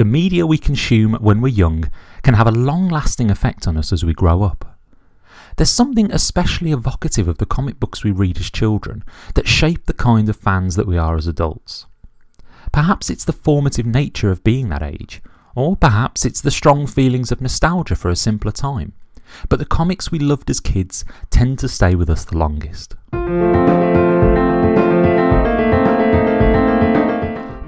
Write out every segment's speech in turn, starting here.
the media we consume when we're young can have a long lasting effect on us as we grow up. There's something especially evocative of the comic books we read as children that shape the kind of fans that we are as adults. Perhaps it's the formative nature of being that age, or perhaps it's the strong feelings of nostalgia for a simpler time. But the comics we loved as kids tend to stay with us the longest.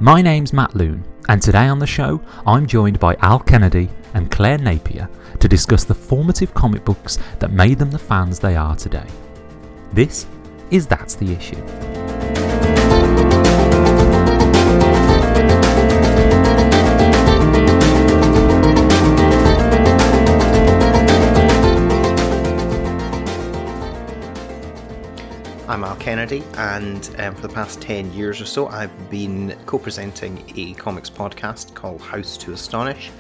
My name's Matt Loon, and today on the show, I'm joined by Al Kennedy and Claire Napier to discuss the formative comic books that made them the fans they are today. This is That's the Issue. I'm Al Kennedy, and um, for the past 10 years or so, I've been co presenting a comics podcast called House to Astonish,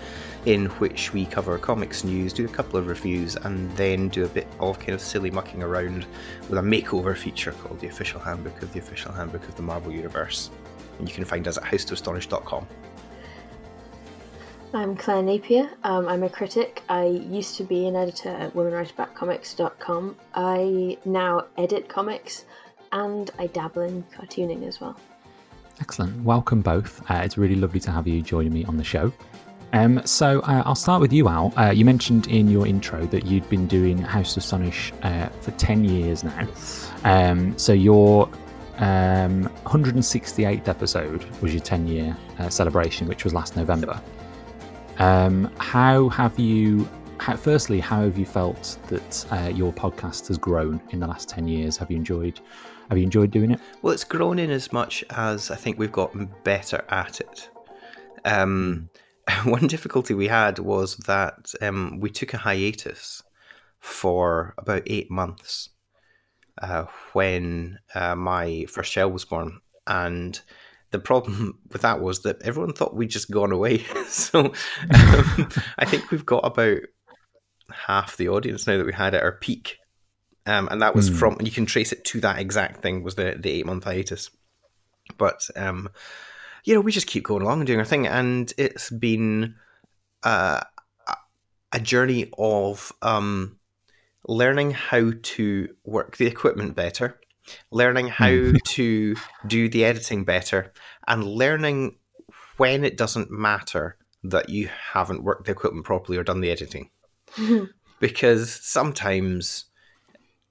in which we cover comics news, do a couple of reviews, and then do a bit of kind of silly mucking around with a makeover feature called The Official Handbook of the Official Handbook of the Marvel Universe. And you can find us at housetoastonish.com. I'm Claire Napier. Um, I'm a critic. I used to be an editor at womenwriteaboutcomics.com. I now edit comics and I dabble in cartooning as well. Excellent. Welcome both. Uh, it's really lovely to have you joining me on the show. Um, so uh, I'll start with you, Al. Uh, you mentioned in your intro that you'd been doing House of Astonish uh, for 10 years now. Um, so your um, 168th episode was your 10 year uh, celebration, which was last November. Um, how have you? How, firstly, how have you felt that uh, your podcast has grown in the last ten years? Have you enjoyed? Have you enjoyed doing it? Well, it's grown in as much as I think we've gotten better at it. Um, one difficulty we had was that um, we took a hiatus for about eight months uh, when uh, my first child was born, and the problem with that was that everyone thought we'd just gone away. so um, I think we've got about half the audience now that we had at our peak. Um, and that was mm. from, and you can trace it to that exact thing was the, the eight month hiatus. But, um, you know, we just keep going along and doing our thing. And it's been uh, a journey of um, learning how to work the equipment better learning how hmm. to do the editing better, and learning when it doesn't matter that you haven't worked the equipment properly or done the editing. because sometimes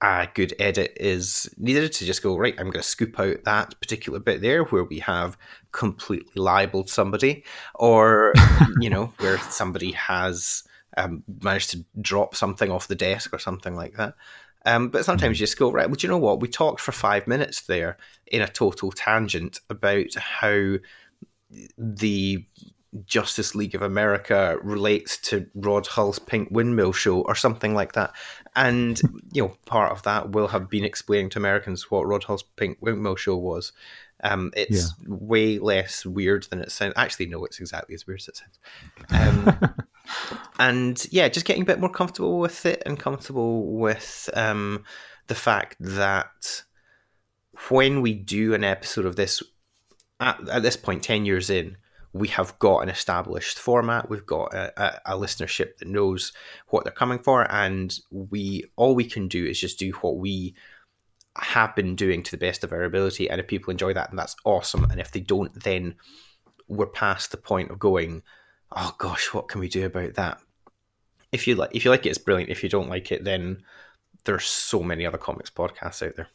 a good edit is needed to just go, right, I'm going to scoop out that particular bit there where we have completely libeled somebody, or, you know, where somebody has um, managed to drop something off the desk or something like that. Um, but sometimes you just go, right, well, do you know what? We talked for five minutes there in a total tangent about how the Justice League of America relates to Rod Hull's Pink Windmill Show or something like that. And, you know, part of that will have been explaining to Americans what Rod Hull's Pink Windmill Show was. Um, it's yeah. way less weird than it sounds. Actually, no, it's exactly as weird as it sounds. Um, and yeah, just getting a bit more comfortable with it and comfortable with um, the fact that when we do an episode of this, at, at, this point, 10 years in, we have got an established format. We've got a, a, a, listenership that knows what they're coming for, and we all we can do is just do what we have been doing to the best of our ability. And if people enjoy that, then that's awesome. And if they don't, then we're past the point of going, oh gosh, what can we do about that? If you like, if you like it, it's brilliant. If you don't like it, then there's so many other comics podcasts out there.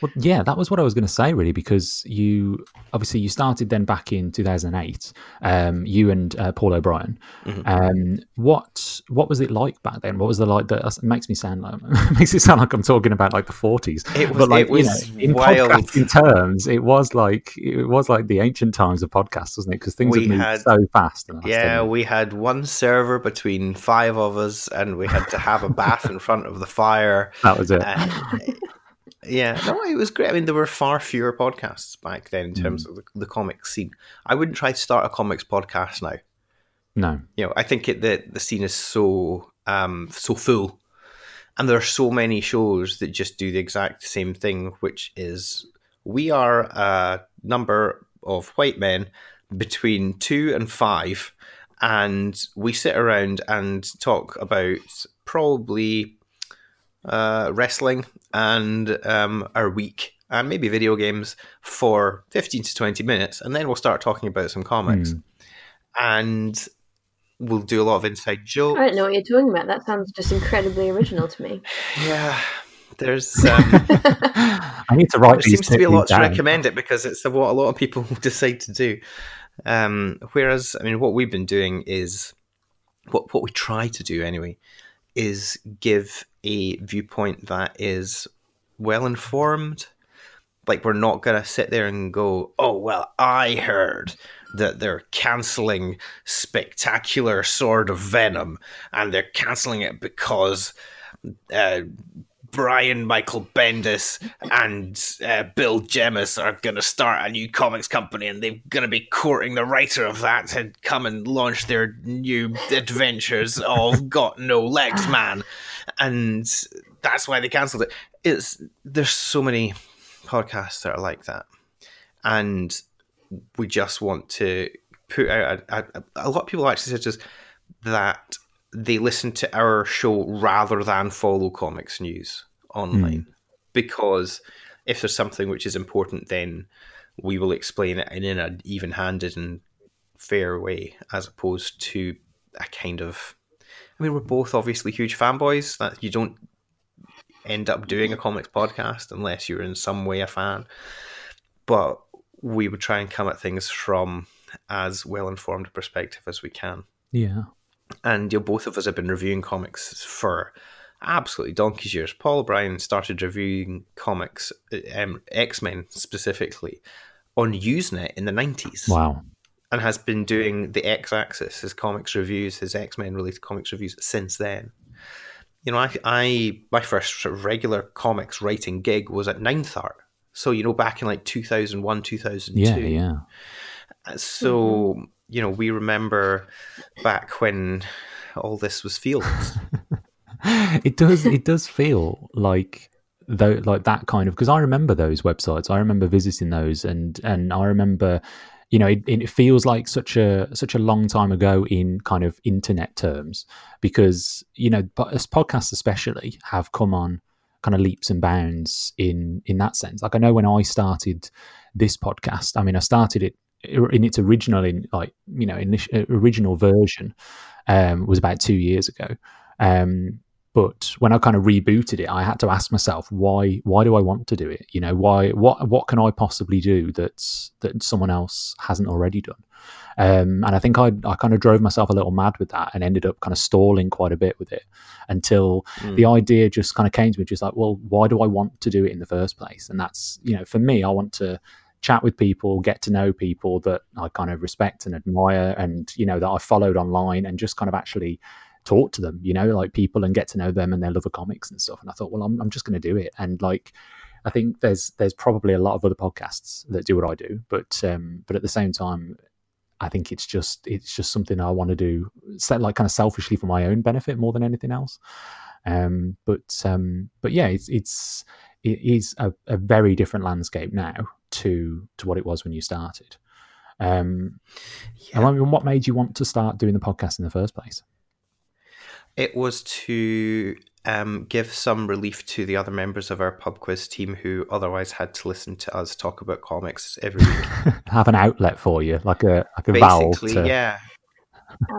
Well, yeah, that was what I was going to say, really, because you obviously you started then back in 2008. Um, you and uh, Paul O'Brien. Mm-hmm. Um, what what was it like back then? What was the like? That makes me sound like makes it sound like I'm talking about like the 40s. It was, but like, it was you know, in wild. podcasting terms, it was like it was like the ancient times of podcasts, wasn't it? Because things we had, so fast. Yeah, we had one server between five of us, and we had to have a bath in front of the fire. That was it. Yeah, no, it was great. I mean, there were far fewer podcasts back then in terms mm. of the, the comics scene. I wouldn't try to start a comics podcast now. No, you know, I think it, the the scene is so um so full, and there are so many shows that just do the exact same thing, which is we are a number of white men between two and five, and we sit around and talk about probably uh, wrestling and um, our week and maybe video games for 15 to 20 minutes and then we'll start talking about some comics Mm. and we'll do a lot of inside jokes I don't know what you're talking about. That sounds just incredibly original to me. yeah there's um, I need to write there seems to be a lot to recommend it because it's what a lot of people decide to do. Um, whereas, I mean, what we've been doing is what what we try to do anyway is give a viewpoint that is well informed. Like we're not gonna sit there and go, "Oh well, I heard that they're canceling Spectacular Sword of Venom, and they're canceling it because." Uh, Brian Michael Bendis and uh, Bill Jemas are going to start a new comics company and they're going to be courting the writer of that to come and launch their new adventures of Got No Legs Man. And that's why they cancelled it. It's There's so many podcasts that are like that. And we just want to put out a, a, a lot of people actually said us that they listen to our show rather than follow comics news online. Hmm. Because if there's something which is important then we will explain it in an even-handed and fair way as opposed to a kind of i mean we're both obviously huge fanboys. That you don't end up doing a comics podcast unless you're in some way a fan. But we would try and come at things from as well informed a perspective as we can. Yeah. and you know, both of us have been reviewing comics for absolutely donkey's years. Paul O'Brien started reviewing comics, um, X Men specifically, on Usenet in the nineties, Wow. and has been doing the X Axis, his comics reviews, his X Men related comics reviews since then. You know, I, I my first sort of regular comics writing gig was at Ninth Art. So you know, back in like 2001, 2002. Yeah. Yeah. So you know, we remember back when all this was fields. it does. It does feel like though like that kind of because I remember those websites. I remember visiting those, and and I remember. You know, it, it feels like such a such a long time ago in kind of internet terms, because you know, as podcasts especially have come on kind of leaps and bounds in in that sense. Like I know when I started this podcast, I mean, I started it in its original in like you know initial, original version um, was about two years ago. Um, but when I kind of rebooted it, I had to ask myself why why do I want to do it? You know, why what what can I possibly do that's that someone else hasn't already done? Um, and I think I I kind of drove myself a little mad with that and ended up kind of stalling quite a bit with it until Mm. the idea just kind of came to me, just like, well, why do I want to do it in the first place? And that's you know, for me, I want to chat with people, get to know people that I kind of respect and admire, and you know that I followed online, and just kind of actually talk to them, you know, like people and get to know them and their love of comics and stuff. And I thought, well, I'm I'm just going to do it, and like. I think there's there's probably a lot of other podcasts that do what I do, but um, but at the same time, I think it's just it's just something I want to do, set like kind of selfishly for my own benefit more than anything else. Um, but um, but yeah, it's it's it is a, a very different landscape now to to what it was when you started. Um, Yeah. and I mean, what made you want to start doing the podcast in the first place? It was to um, give some relief to the other members of our pub quiz team who otherwise had to listen to us talk about comics every week. Have an outlet for you, like a like a valve. Basically, To, yeah.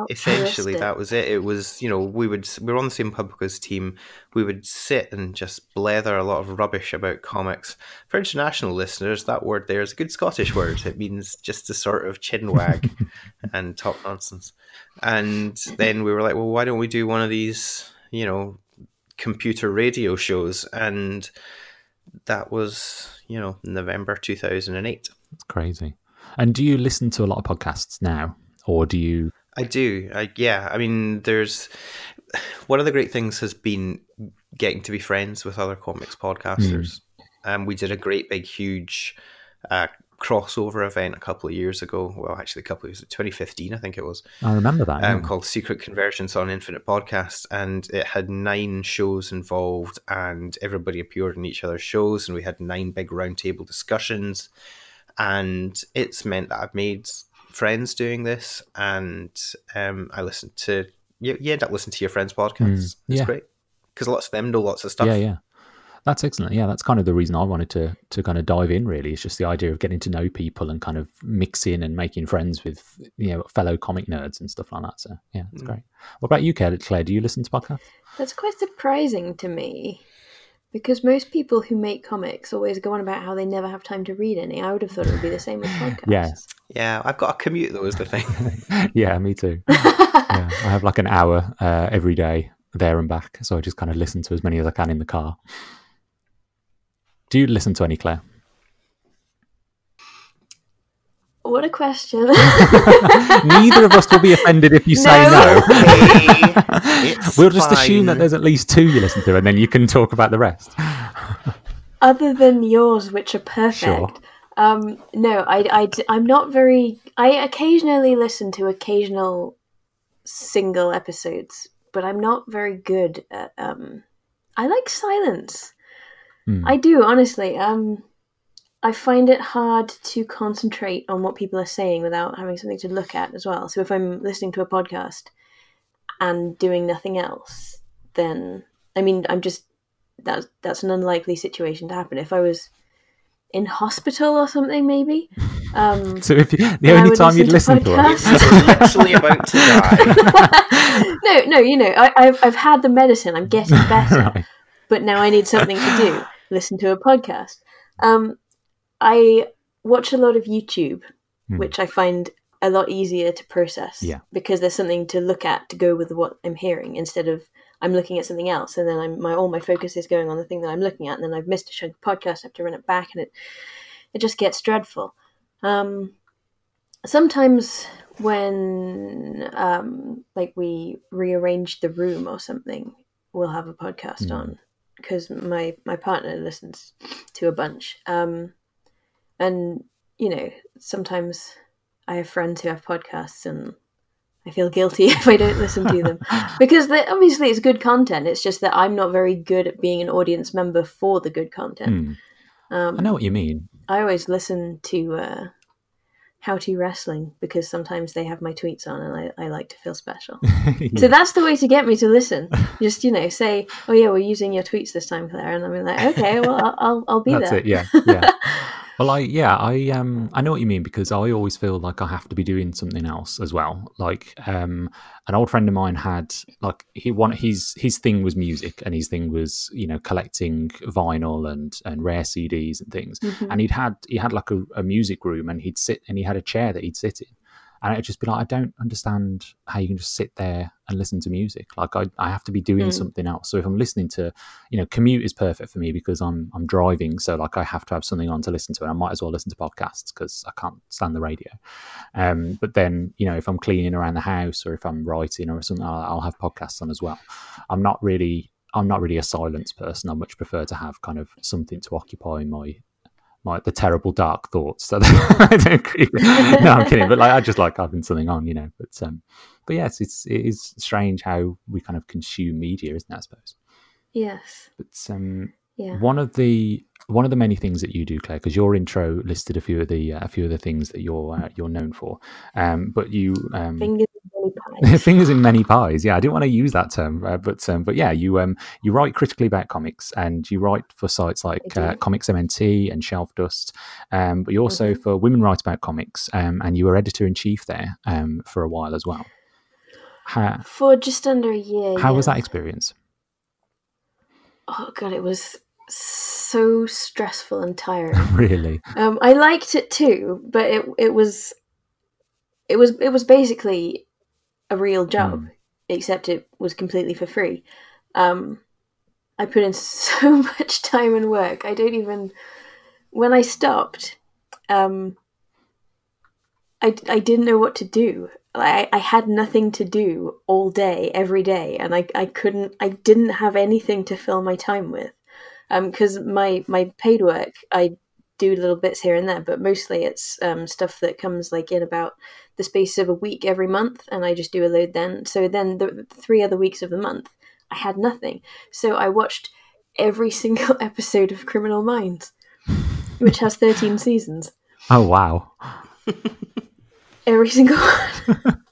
Essentially, that was it. It was, you know, we would we were on the same pub quiz team. We would sit and just blether a lot of rubbish about comics. For international listeners, that word there is a good Scottish word. It means just to sort of chin wag and talk nonsense. And then we were like, well, why don't we do one of these, you know, computer radio shows? And that was, you know, November two thousand and eight. It's crazy. And do you listen to a lot of podcasts now, or do you? I do. I, yeah. I mean, there's one of the great things has been getting to be friends with other comics podcasters. Um, we did a great big huge uh, crossover event a couple of years ago. Well, actually, a couple of years, 2015, I think it was, I remember that. um, yeah. called Secret Convergence on Infinite Podcast, and it had nine shows involved, and everybody appeared in each other's shows, and we had nine big roundtable discussions, and it's meant that I've made friends doing this, and um, I listen to you. You end up listening to your friends' podcasts. Mm, it's yeah. great because lots of them know lots of stuff. Yeah, yeah. That's excellent. Yeah, that's kind of the reason I wanted to to kind of dive in. Really, it's just the idea of getting to know people and kind of mixing and making friends with you know fellow comic nerds and stuff like that. So yeah, it's Mm. great. What about you, Claire? Claire, do you listen to podcasts? That's quite surprising to me because most people who make comics always go on about how they never have time to read any. I would have thought it would be the same with podcasts. Yeah. Yeah, I've got a commute though. Is the thing. yeah, me too. yeah, I have like an hour uh, every day there and back, so I just kind of listen to as many as I can in the car. Do you listen to any, Claire? What a question. Neither of us will be offended if you say No. no. Okay, we'll just assume that there's at least two you listen to, and then you can talk about the rest. Other than yours, which are perfect. Sure. Um, no, I, I, am not very. I occasionally listen to occasional single episodes, but I'm not very good at. Um, I like silence. Hmm. I do honestly. Um, I find it hard to concentrate on what people are saying without having something to look at as well. So if I'm listening to a podcast and doing nothing else, then I mean, I'm just that's that's an unlikely situation to happen. If I was in hospital or something, maybe. Um, So if you, the only time you'd listen listen to to us, podcasts. Literally about to die. no, no, you know, I, I've I've had the medicine. I'm getting better, right. but now I need something to do. Listen to a podcast. Um, I watch a lot of YouTube, Hmm. which I find a lot easier to process. Yeah. because there's something to look at to go with what I'm hearing instead of I'm looking at something else and then I'm my all my focus is going on the thing that I'm looking at and then I've missed a chunk of podcast. I have to run it back and it it just gets dreadful. Um, sometimes when um, like we rearrange the room or something, we'll have a podcast Hmm. on because my my partner listens to a bunch. Um, and you know, sometimes I have friends who have podcasts and I feel guilty if I don't listen to them because they, obviously it's good content. It's just that I'm not very good at being an audience member for the good content. Hmm. Um, I know what you mean. I always listen to uh, How to Wrestling because sometimes they have my tweets on and I, I like to feel special. Yeah. So that's the way to get me to listen. Just, you know, say, oh, yeah, we're using your tweets this time, Claire. And I'm like, okay, well, I'll, I'll, I'll be That's there. it. Yeah, yeah. Well, I yeah, I um, I know what you mean because I always feel like I have to be doing something else as well. Like, um, an old friend of mine had like he one his his thing was music and his thing was you know collecting vinyl and and rare CDs and things. Mhm. And he'd had he had like a, a music room and he'd sit and he had a chair that he'd sit in. And it'd just be like, I don't understand how you can just sit there and listen to music. Like I, I have to be doing Mm. something else. So if I'm listening to, you know, commute is perfect for me because I'm I'm driving. So like I have to have something on to listen to, and I might as well listen to podcasts because I can't stand the radio. Um, but then you know, if I'm cleaning around the house or if I'm writing or something, I'll, I'll have podcasts on as well. I'm not really I'm not really a silence person. I much prefer to have kind of something to occupy my my the terrible dark thoughts that I don't creep. no, I'm kidding. But like I just like having something on, you know. But um, but yes, it's it is strange how we kind of consume media, isn't it? I suppose. Yes. But um, Yeah. one of the one of the many things that you do, Claire, because your intro listed a few of the uh, a few of the things that you're uh, you're known for. Um, but you um, Fingers in many pies. fingers in many pies. Yeah, I didn't want to use that term, uh, but um, but yeah, you um you write critically about comics, and you write for sites like uh. Comics MNT and Shelfdust, um, but you also Mhm. for Women Write About Comics, um, and you were editor in chief there um for a while as well. How, For just under a year. how was that experience? Oh, God, it was so stressful and tiring. really? Um, I liked it too, but it it was it was it was basically a real job, Mm. except it was completely for free. Um, I put in so much time and work. I don't even when I stopped, um, I I didn't know what to do. I, I had nothing to do all day, every day, and I, I couldn't, I didn't have anything to fill my time with. Because my, my paid work, I do little bits here and there, but mostly it's um, stuff that comes like in about the space of a week every month, and I just do a load then. So then the three other weeks of the month, I had nothing. So I watched every single episode of Criminal Minds, which has 13 seasons. Oh wow! every single one.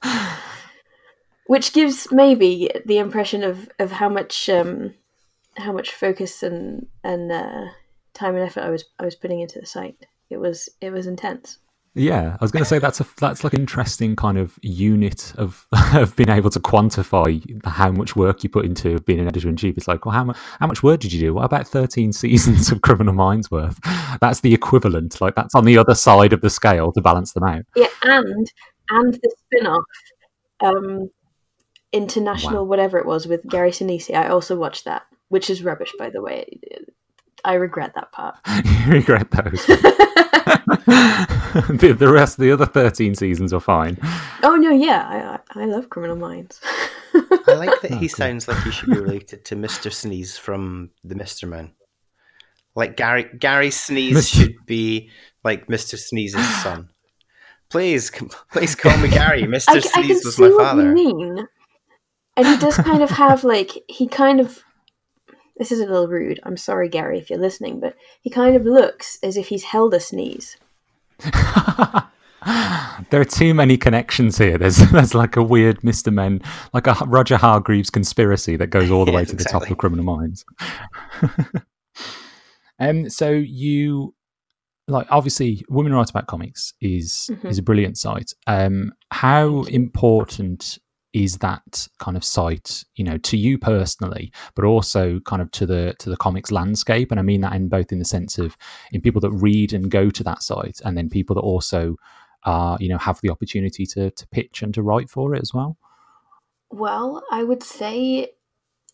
Which gives maybe the impression of, of how much um, how much focus and and uh, time and effort I was I was putting into the site. It was it was intense. Yeah, I was going to say that's a that's like an interesting kind of unit of of being able to quantify how much work you put into being an editor in chief. It's like, well, how much how much work did you do? What about thirteen seasons of Criminal Minds worth? That's the equivalent. Like that's on the other side of the scale to balance them out. Yeah, and and the spin off, um, international wow. whatever it was with Gary Sinise. I also watched that, which is rubbish, by the way. I regret that part. you regret those. the, the rest, the other thirteen seasons are fine. Oh no, yeah, I I love Criminal Minds. I like that he sounds like he should be related to Mister Sneeze from the Mister Man. Like Gary Gary Sneeze Mr. should be like Mister Sneeze's son. Please, please call me Gary. Mister Sneeze was my father. mean. And he does kind of have like he kind of this is a little rude. I'm sorry, Gary, if you're listening, but he kind of looks as if he's held a sneeze. there are too many connections here. There's there's like a weird Mr. Men, like a Roger Hargreaves conspiracy that goes all the way to exactly. the top of Criminal Minds. um, so you like obviously Women Write About Comics is mm-hmm. is a brilliant site. Um, how important is that kind of site you know to you personally but also kind of to the to the comics landscape. And i mean that in both in the sense of in people that read and go to that site and then people that also uh you know have the opportunity to to pitch and to write for it as well. Well i would say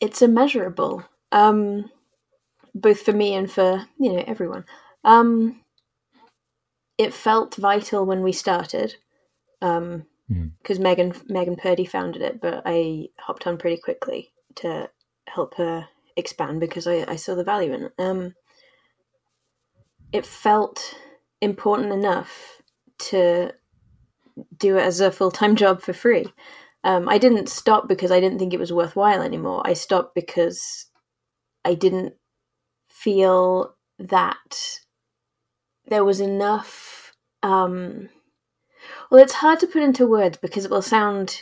it's immeasurable um both for me and for you know everyone. Um it felt vital when we started. Um because mm. Megan Megan Purdy founded it, but I hopped on pretty quickly to help her expand because I, I saw the value in it. Um, it felt important enough to do it as a full time job for free. Um, I didn't stop because I didn't think it was worthwhile anymore. I stopped because I didn't feel that there was enough. Um, well, it's hard to put into words because it will sound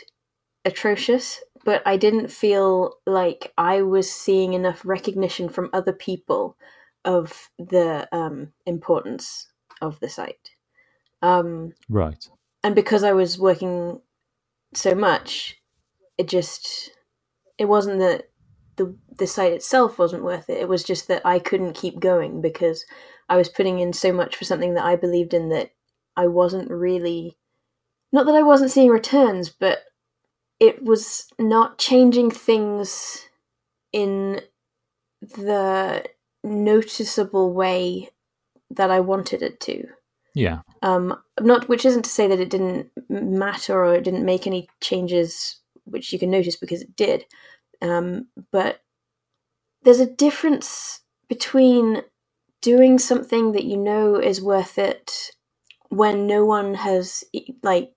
atrocious, but I didn't feel like I was seeing enough recognition from other people of the um, importance of the site. Um, right. And because I was working so much, it just it wasn't that the the site itself wasn't worth it. It was just that I couldn't keep going because I was putting in so much for something that I believed in that I wasn't really not that I wasn't seeing returns, but it was not changing things in the noticeable way that I wanted it to. Yeah. Um, not which isn't to say that it didn't matter or it didn't make any changes which you can notice because it did. Um, but there's a difference between doing something that you know is worth it when no one has like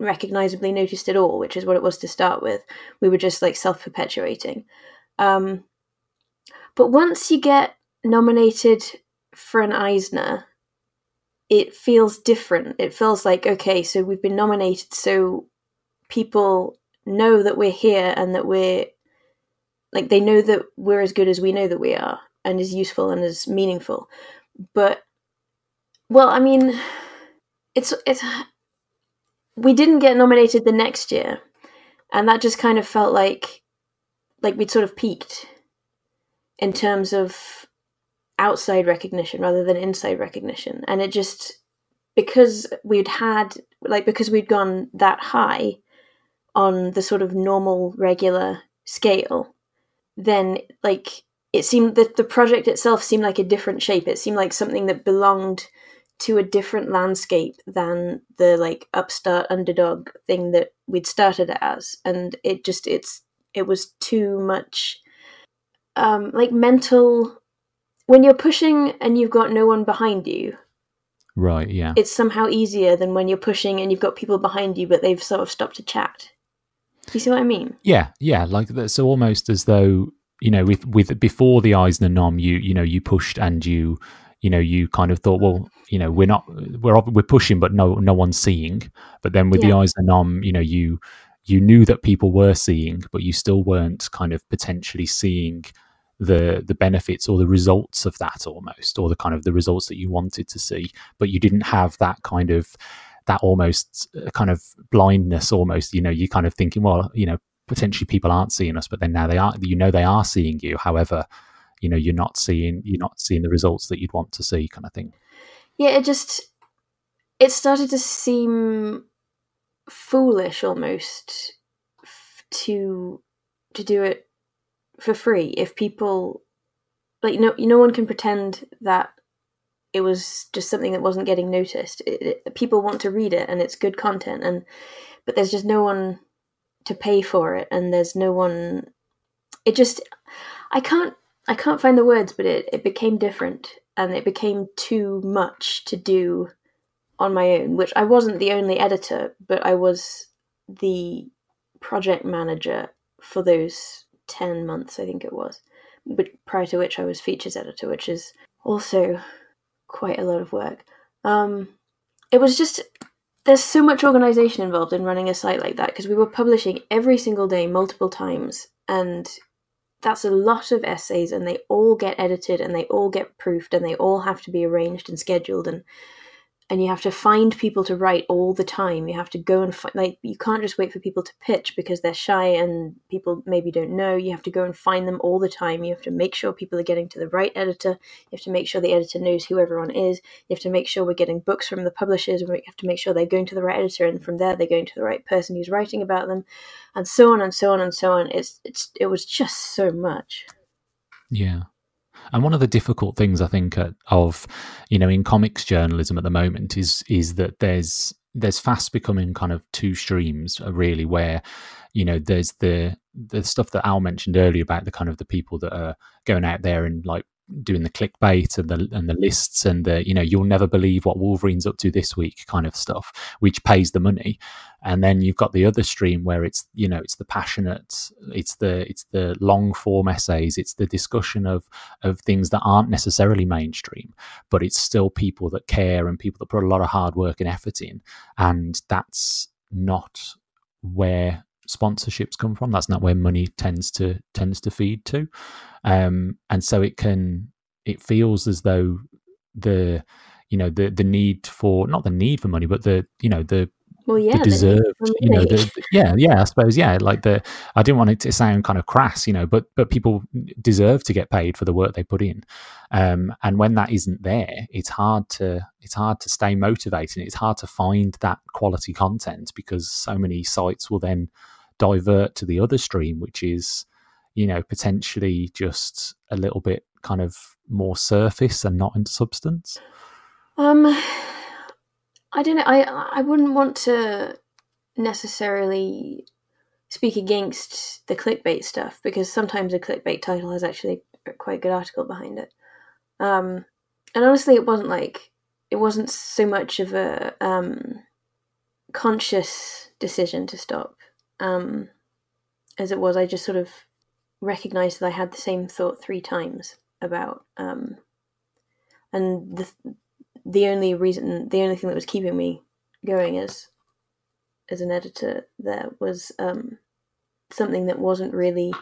recognizably noticed at all, which is what it was to start with. We were just like self perpetuating. Um, but once you get nominated for an Eisner, it feels different. It feels like, okay, so we've been nominated, so people know that we're here and that we're like they know that we're as good as we know that we are and as useful and as meaningful. But well, I mean, it's it's we didn't get nominated the next year, and that just kind of felt like like we'd sort of peaked in terms of outside recognition rather than inside recognition, and it just because we'd had like because we'd gone that high on the sort of normal regular scale, then like it seemed that the project itself seemed like a different shape. It seemed like something that belonged to a different landscape than the like upstart underdog thing that we'd started as. And it just it's it was too much um like mental. When you're pushing and you've got no one behind you right yeah. it's somehow easier than when you're pushing and you've got people behind you but they've sort of stopped to chat. Do you see what i mean? Yeah yeah like that so almost as though you know with with before the Eisner the nom you you know you pushed and you you know you kind of thought well you know we're not we're we're pushing but no no one's seeing. But then with yeah. the Eisner um you know you you knew that people were seeing but you still weren't kind of potentially seeing the the benefits or the results of that almost or the kind of the results that you wanted to see. But you didn't have that kind of that almost uh, kind of blindness almost you know you kind of thinking well you know potentially people aren't seeing us but then now they are you know they are seeing you. However you know you're not seeing you're not seeing the results that you'd want to see kind of thing. Yeah it just it started to seem foolish almost to to do it for free. If people like no no one can pretend that it was just something that wasn't getting noticed. It, it, people want to read it and it's good content and but there's just no one to pay for it and there's no one it just i can't i can't find the words but it, it became different and it became too much to do on my own which i wasn't the only editor but i was the project manager for those 10 months, I think it was, but prior to which I was features editor, which is also quite a lot of work. Um, it was just, there's so much organization involved in running a site like that because we were publishing every single day, multiple times, and that's a lot of essays, and they all get edited and they all get proofed and they all have to be arranged and scheduled and and you have to find people to write all the time. You have to go and find, like, you can't just wait for people to pitch because they're shy and people maybe don't know. You have to go and find them all the time. You have to make sure people are getting to the right editor. You have to make sure the editor knows who everyone is. You have to make sure we're getting books from the publishers. And we have to make sure they're going to the right editor, and from there they're going to the right person who's writing about them, and so on and so on and so on. It's it's it was just so much. Yeah. And one of the difficult things I think uh, of, you know, in comics journalism at the moment is is that there's there's fast becoming kind of two streams uh, really where you know there's the the stuff that Al mentioned earlier about the kind of the people that are going out there and like doing the clickbait and the and the lists and the you know you'll never believe what Wolverine's up to this week kind of stuff, which pays the money. And then you've got the other stream where it's you know it's the passionate, it's the it's the long form essays, it's the discussion of of things that aren't necessarily mainstream, but it's still people that care and people that put a lot of hard work and effort in, and that's not where sponsorships come from. That's not where money tends to tends to feed to, um, and so it can it feels as though the you know the the need for not the need for money, but the you know the well, yeah, the deserved, you know, the, yeah, yeah, I suppose, yeah, like the, I didn't want it to sound kind of crass, you know, but but people deserve to get paid for the work they put in, um, and when that isn't there, it's hard to it's hard to stay motivated. It's hard to find that quality content because so many sites will then divert to the other stream, which is, you know, potentially just a little bit kind of more surface and not in substance? Um, I don't know. I I wouldn't want to necessarily speak against the clickbait stuff because sometimes a clickbait title has actually quite a good article behind it. Um, and honestly, it wasn't like it wasn't so much of a um, conscious decision to stop um, as it was, I just sort of recognized that I had the same thought three times about, um, and the the only reason, the only thing that was keeping me going as as an editor there was um, something that wasn't really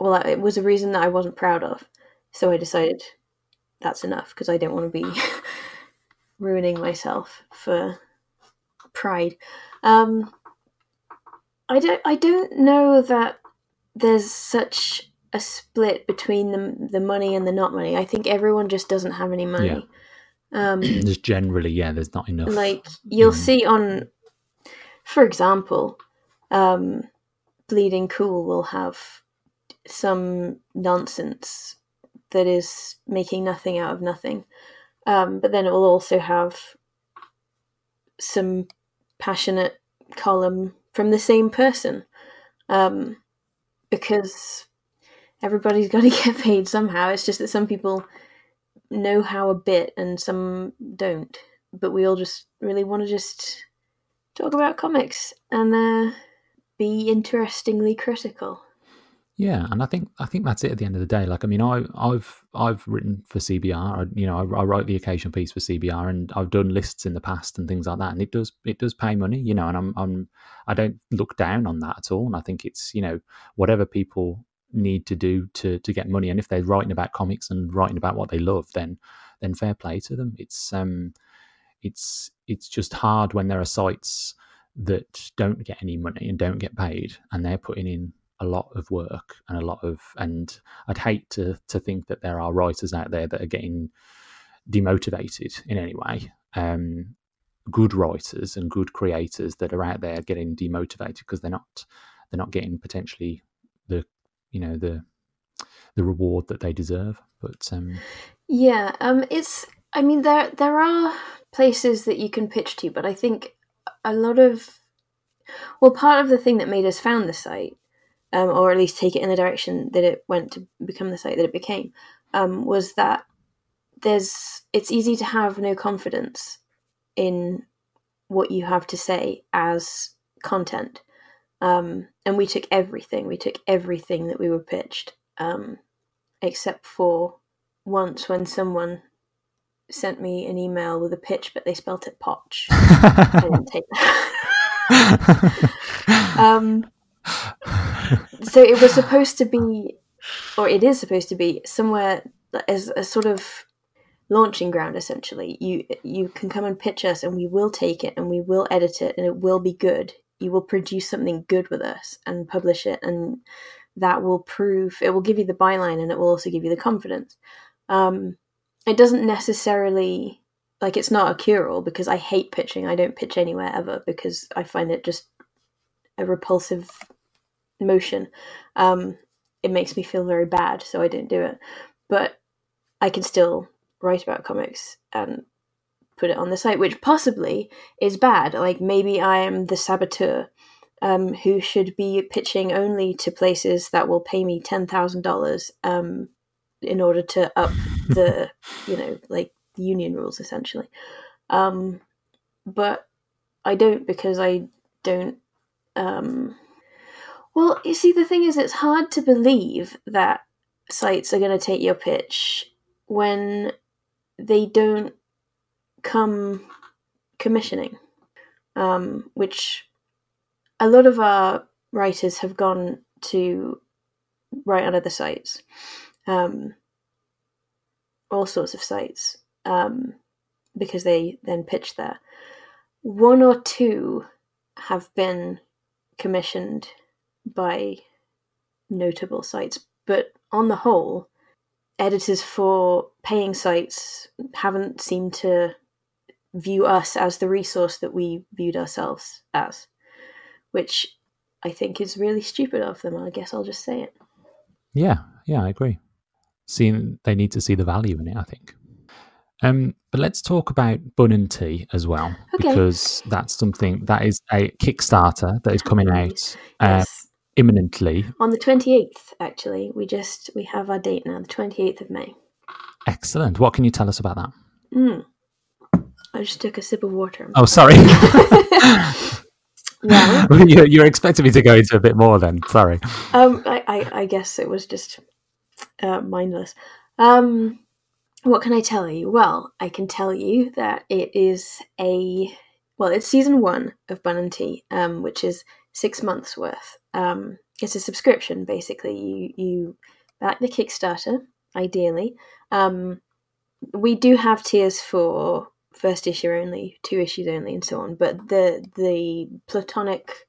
well. It was a reason that I wasn't proud of, so I decided that's enough because I don't want to be ruining myself for pride. Um, I don't. I don't know that there's such a split between the the money and the not money. I think everyone just doesn't have any money. Yeah. Um, there's generally, yeah, there's not enough. Like you'll mm. see on, for example, um, Bleeding Cool will have some nonsense that is making nothing out of nothing, um, but then it will also have some passionate column from the same person um, because everybody's got to get paid somehow. It's just that some people know how a bit and some don't. But we all just really want to just talk about comics and uh, be interestingly critical. Yeah, and I think I think that's it at the end of the day. Like, I mean, I, I've I've written for CBR. I, you know, I, I, write the occasional piece for CBR, and I've done lists in the past and things like that. And it does it does pay money, you know. And I'm I'm I don't look down on that at all. And I think it's you know whatever people need to do to to get money, and if they're writing about comics and writing about what they love, then then fair play to them. It's um it's it's just hard when there are sites that don't get any money and don't get paid, and they're putting in a lot of work and a lot of and I'd hate to to think that there are writers out there that are getting demotivated in any way. Um, good writers and good creators that are out there getting demotivated because they're not they're not getting potentially the you know the the reward that they deserve. But um, yeah, um, it's I mean there there are places that you can pitch to, but I think a lot of well, part of the thing that made us found the site um, or at least take it in the direction that it went to become the site that it became, um, was that there's it's easy to have no confidence in what you have to say as content. Um, and we took everything. We took everything that we were pitched, um, except for once when someone sent me an email with a pitch, but they spelt it potch. I didn't take that. um, so it was supposed to be, or it is supposed to be, somewhere as a sort of launching ground. Essentially, you you can come and pitch us, and we will take it, and we will edit it, and it will be good. You will produce something good with us and publish it, and that will prove it will give you the byline, and it will also give you the confidence. Um, it doesn't necessarily like it's not a cure all because I hate pitching. I don't pitch anywhere ever because I find it just a repulsive motion. Um, it makes me feel very bad, so I didn't do it. But I can still write about comics and put it on the site, which possibly is bad. Like maybe I am the saboteur um, who should be pitching only to places that will pay me ten thousand um, dollars in order to up the, you know, like union rules essentially. Um, but I don't because I don't um, well, you see, the thing is, it's hard to believe that sites are going to take your pitch when they don't come commissioning, um, which a lot of our writers have gone to write on other sites, um, all sorts of sites, um, because they then pitch there. One or two have been commissioned by notable sites, but on the whole, editors for paying sites haven't seemed to view us as the resource that we viewed ourselves as, which I think is really stupid of them. I guess I'll just say it. Yeah, yeah, I agree. Seeing they need to see the value in it, I think. Um, but let's talk about Bun and Tea as well, okay. because that's something that is a Kickstarter that is coming out. Uh, yes imminently. On the 28th, actually. We just, we have our date now, the 28th of May. Excellent. What can you tell us about that? Mm. I just took a sip of water. Oh, sorry. well, you're, you're, expecting me to go into a bit more then. Sorry. Um, I, I, I guess it was just uh, mindless. Um, what can I tell you? Well, I can tell you that it is a well, it's season one of Bun and Tea, um, which is six months worth. Um, it's a subscription basically. You you back the Kickstarter ideally. Um, we do have tiers for first issue only, two issues only, and so on. But the the platonic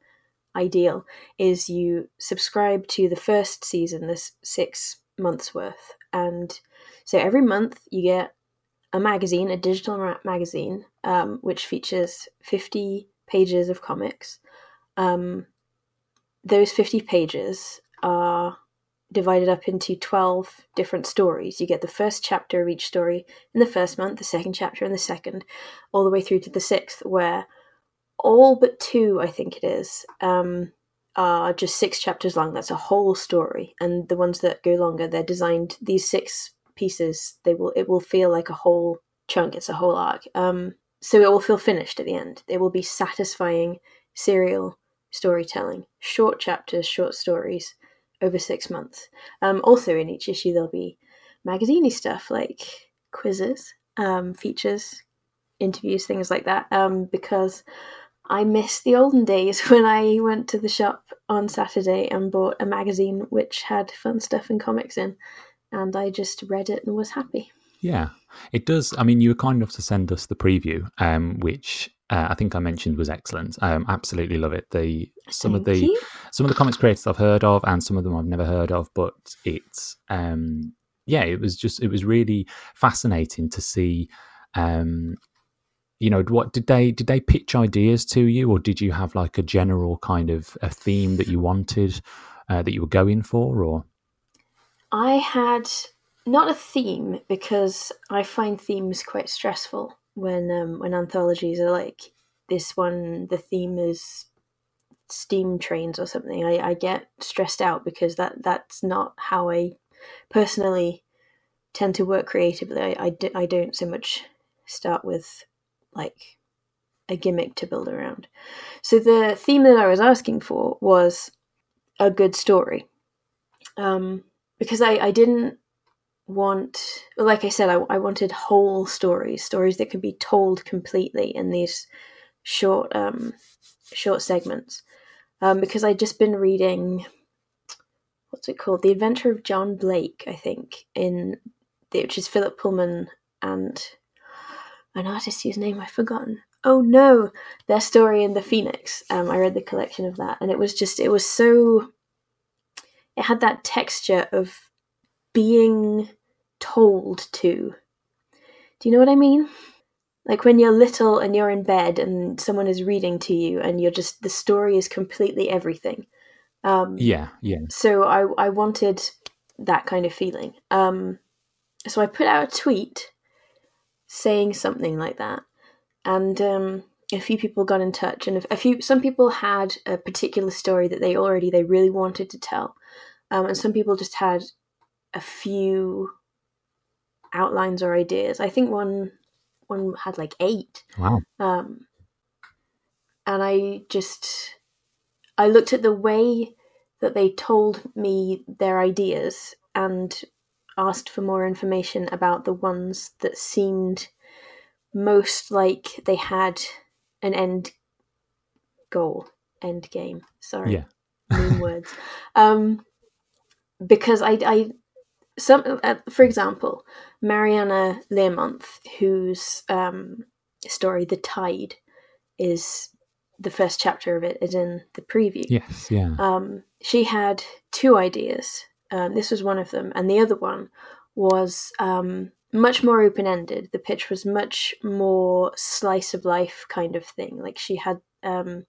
ideal is you subscribe to the first season, this six months worth, and so every month you get a magazine, a digital magazine, um, which features fifty pages of comics. Um, those 50 pages are divided up into 12 different stories. You get the first chapter of each story in the first month, the second chapter in the second, all the way through to the sixth, where all but two, I think it is, um, are just six chapters long. That's a whole story. And the ones that go longer, they're designed, these six pieces, they will, it will feel like a whole chunk. It's a whole arc. Um, so it will feel finished at the end. It will be satisfying serial storytelling, short chapters, short stories, over six months. Um, also, in each issue, there'll be magaziney stuff like quizzes, um, features, interviews, things like that. Um, because I miss the olden days when I went to the shop on Saturday and bought a magazine which had fun stuff and comics in, and I just read it and was happy. Yeah, it does. I mean, you were kind enough to send us the preview, um, which uh, I think I mentioned was excellent. I um, absolutely love it. The some Thank of the you. some of the comics creators I've heard of, and some of them I've never heard of. But it's um, yeah, it was just it was really fascinating to see. Um, you know, what did they did they pitch ideas to you, or did you have like a general kind of a theme that you wanted uh, that you were going for, or I had not a theme because I find themes quite stressful when um, when anthologies are like this one. The theme is steam trains or something. I, I get stressed out because that that's not how I personally tend to work creatively. I, I, do, I don't so much start with like a gimmick to build around. So the theme that I was asking for was a good story. Um, because I, I didn't want, like I said, I, I wanted whole stories, stories that could be told completely in these short um, short segments. Um, because I'd just been reading, what's it called? The Adventure of John Blake, I think, in the, which is Philip Pullman and an artist whose name I've forgotten. Oh no, their story in the Phoenix. Um, I read the collection of that, and it was just it was so. It had that texture of being told to. Do you know what I mean? Like when you're little and you're in bed and someone is reading to you, and you're just the story is completely everything. Um, yeah, yeah, so I I wanted that kind of feeling. Um, so I put out a tweet saying something like that, and um, a few people got in touch, and a few some people had a particular story that they already they really wanted to tell, um, and some people just had a few outlines or ideas. I think one one had like eight. wow, Um, and I just I looked at the way that they told me their ideas and asked for more information about the ones that seemed most like they had an end goal, end game. Sorry, yeah, mean words. Um, because I, I, some, uh, for example, Mariana Learmonth, whose um, story "The Tide" is the first chapter of it is in the preview. yes, yeah, Um, she had two ideas. Um, this was one of them, and the other one was um, much more open ended. The pitch was much more slice of life kind of thing. Like she had, um,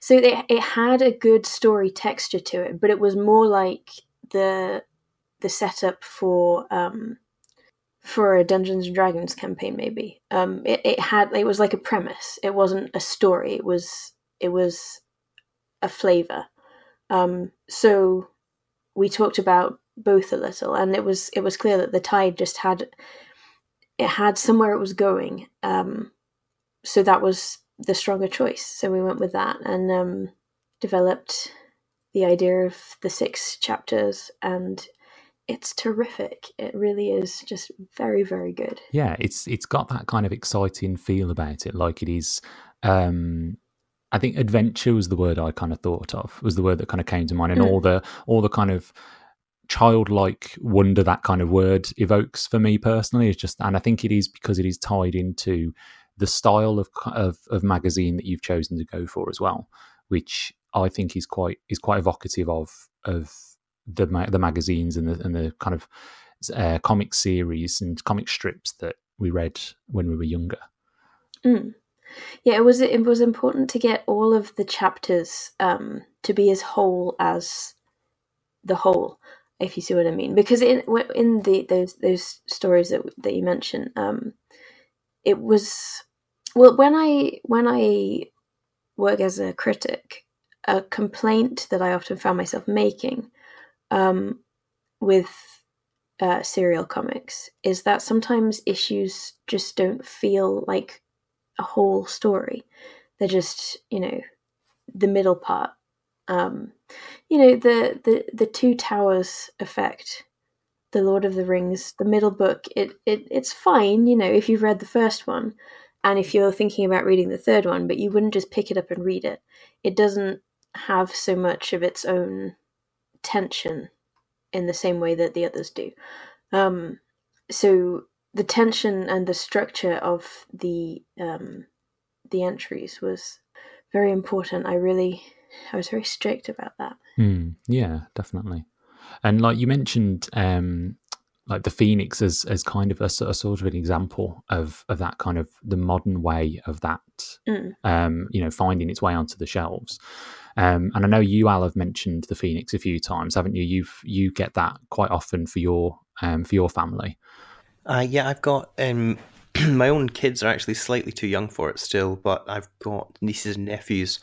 so it, it had a good story texture to it, but it was more like the the setup for um, for a Dungeons and Dragons campaign. Maybe um, it, it had it was like a premise. It wasn't a story. It was it was a flavor. Um, so we talked about both a little, and it was it was clear that the tide just had it had somewhere it was going. Um, so that was the stronger choice. So we went with that and um, developed the idea of the six chapters, and it's terrific. It really is just very very good. yeah. It's it's got that kind of exciting feel about it, like it is. Um, I think adventure was the word I kind of thought of. Was the word that kind of came to mind, and Mm. all the all the kind of childlike wonder that kind of word evokes for me personally is just, and I think it is because it is tied into the style of of, of magazine that you've chosen to go for as well, which I think is quite is quite evocative of of the ma- the magazines and the and the kind of uh, comic series and comic strips that we read when we were younger. Mm. Yeah, it was it was important to get all of the chapters um, to be as whole as the whole, if you see what I mean. Because in in the those those stories that that you mentioned, um, it was well when I when I work as a critic, a complaint that I often found myself making um, with uh, serial comics is that sometimes issues just don't feel like a whole story. They're just, you know, the middle part. Um, you know the the the two towers effect the lord of the rings the middle book it, it it's fine you know if you've read the first one and if you're thinking about reading the third one but you wouldn't just pick it up and read it it doesn't have so much of its own tension in the same way that the others do um, so the tension and the structure of the um, the entries was very important i really I was very strict about that. Mm, yeah, definitely. And like you mentioned, um, like the Phoenix as as kind of a, a, sort of an example of of that kind of the modern way of that, mm. um, you know, finding its way onto the shelves. Um, and I know you, Al, have mentioned the Phoenix a few times, haven't you? You've you get that quite often for your um, for your family. Uh, yeah, I've got um, my own kids are actually slightly too young for it still, but I've got nieces and nephews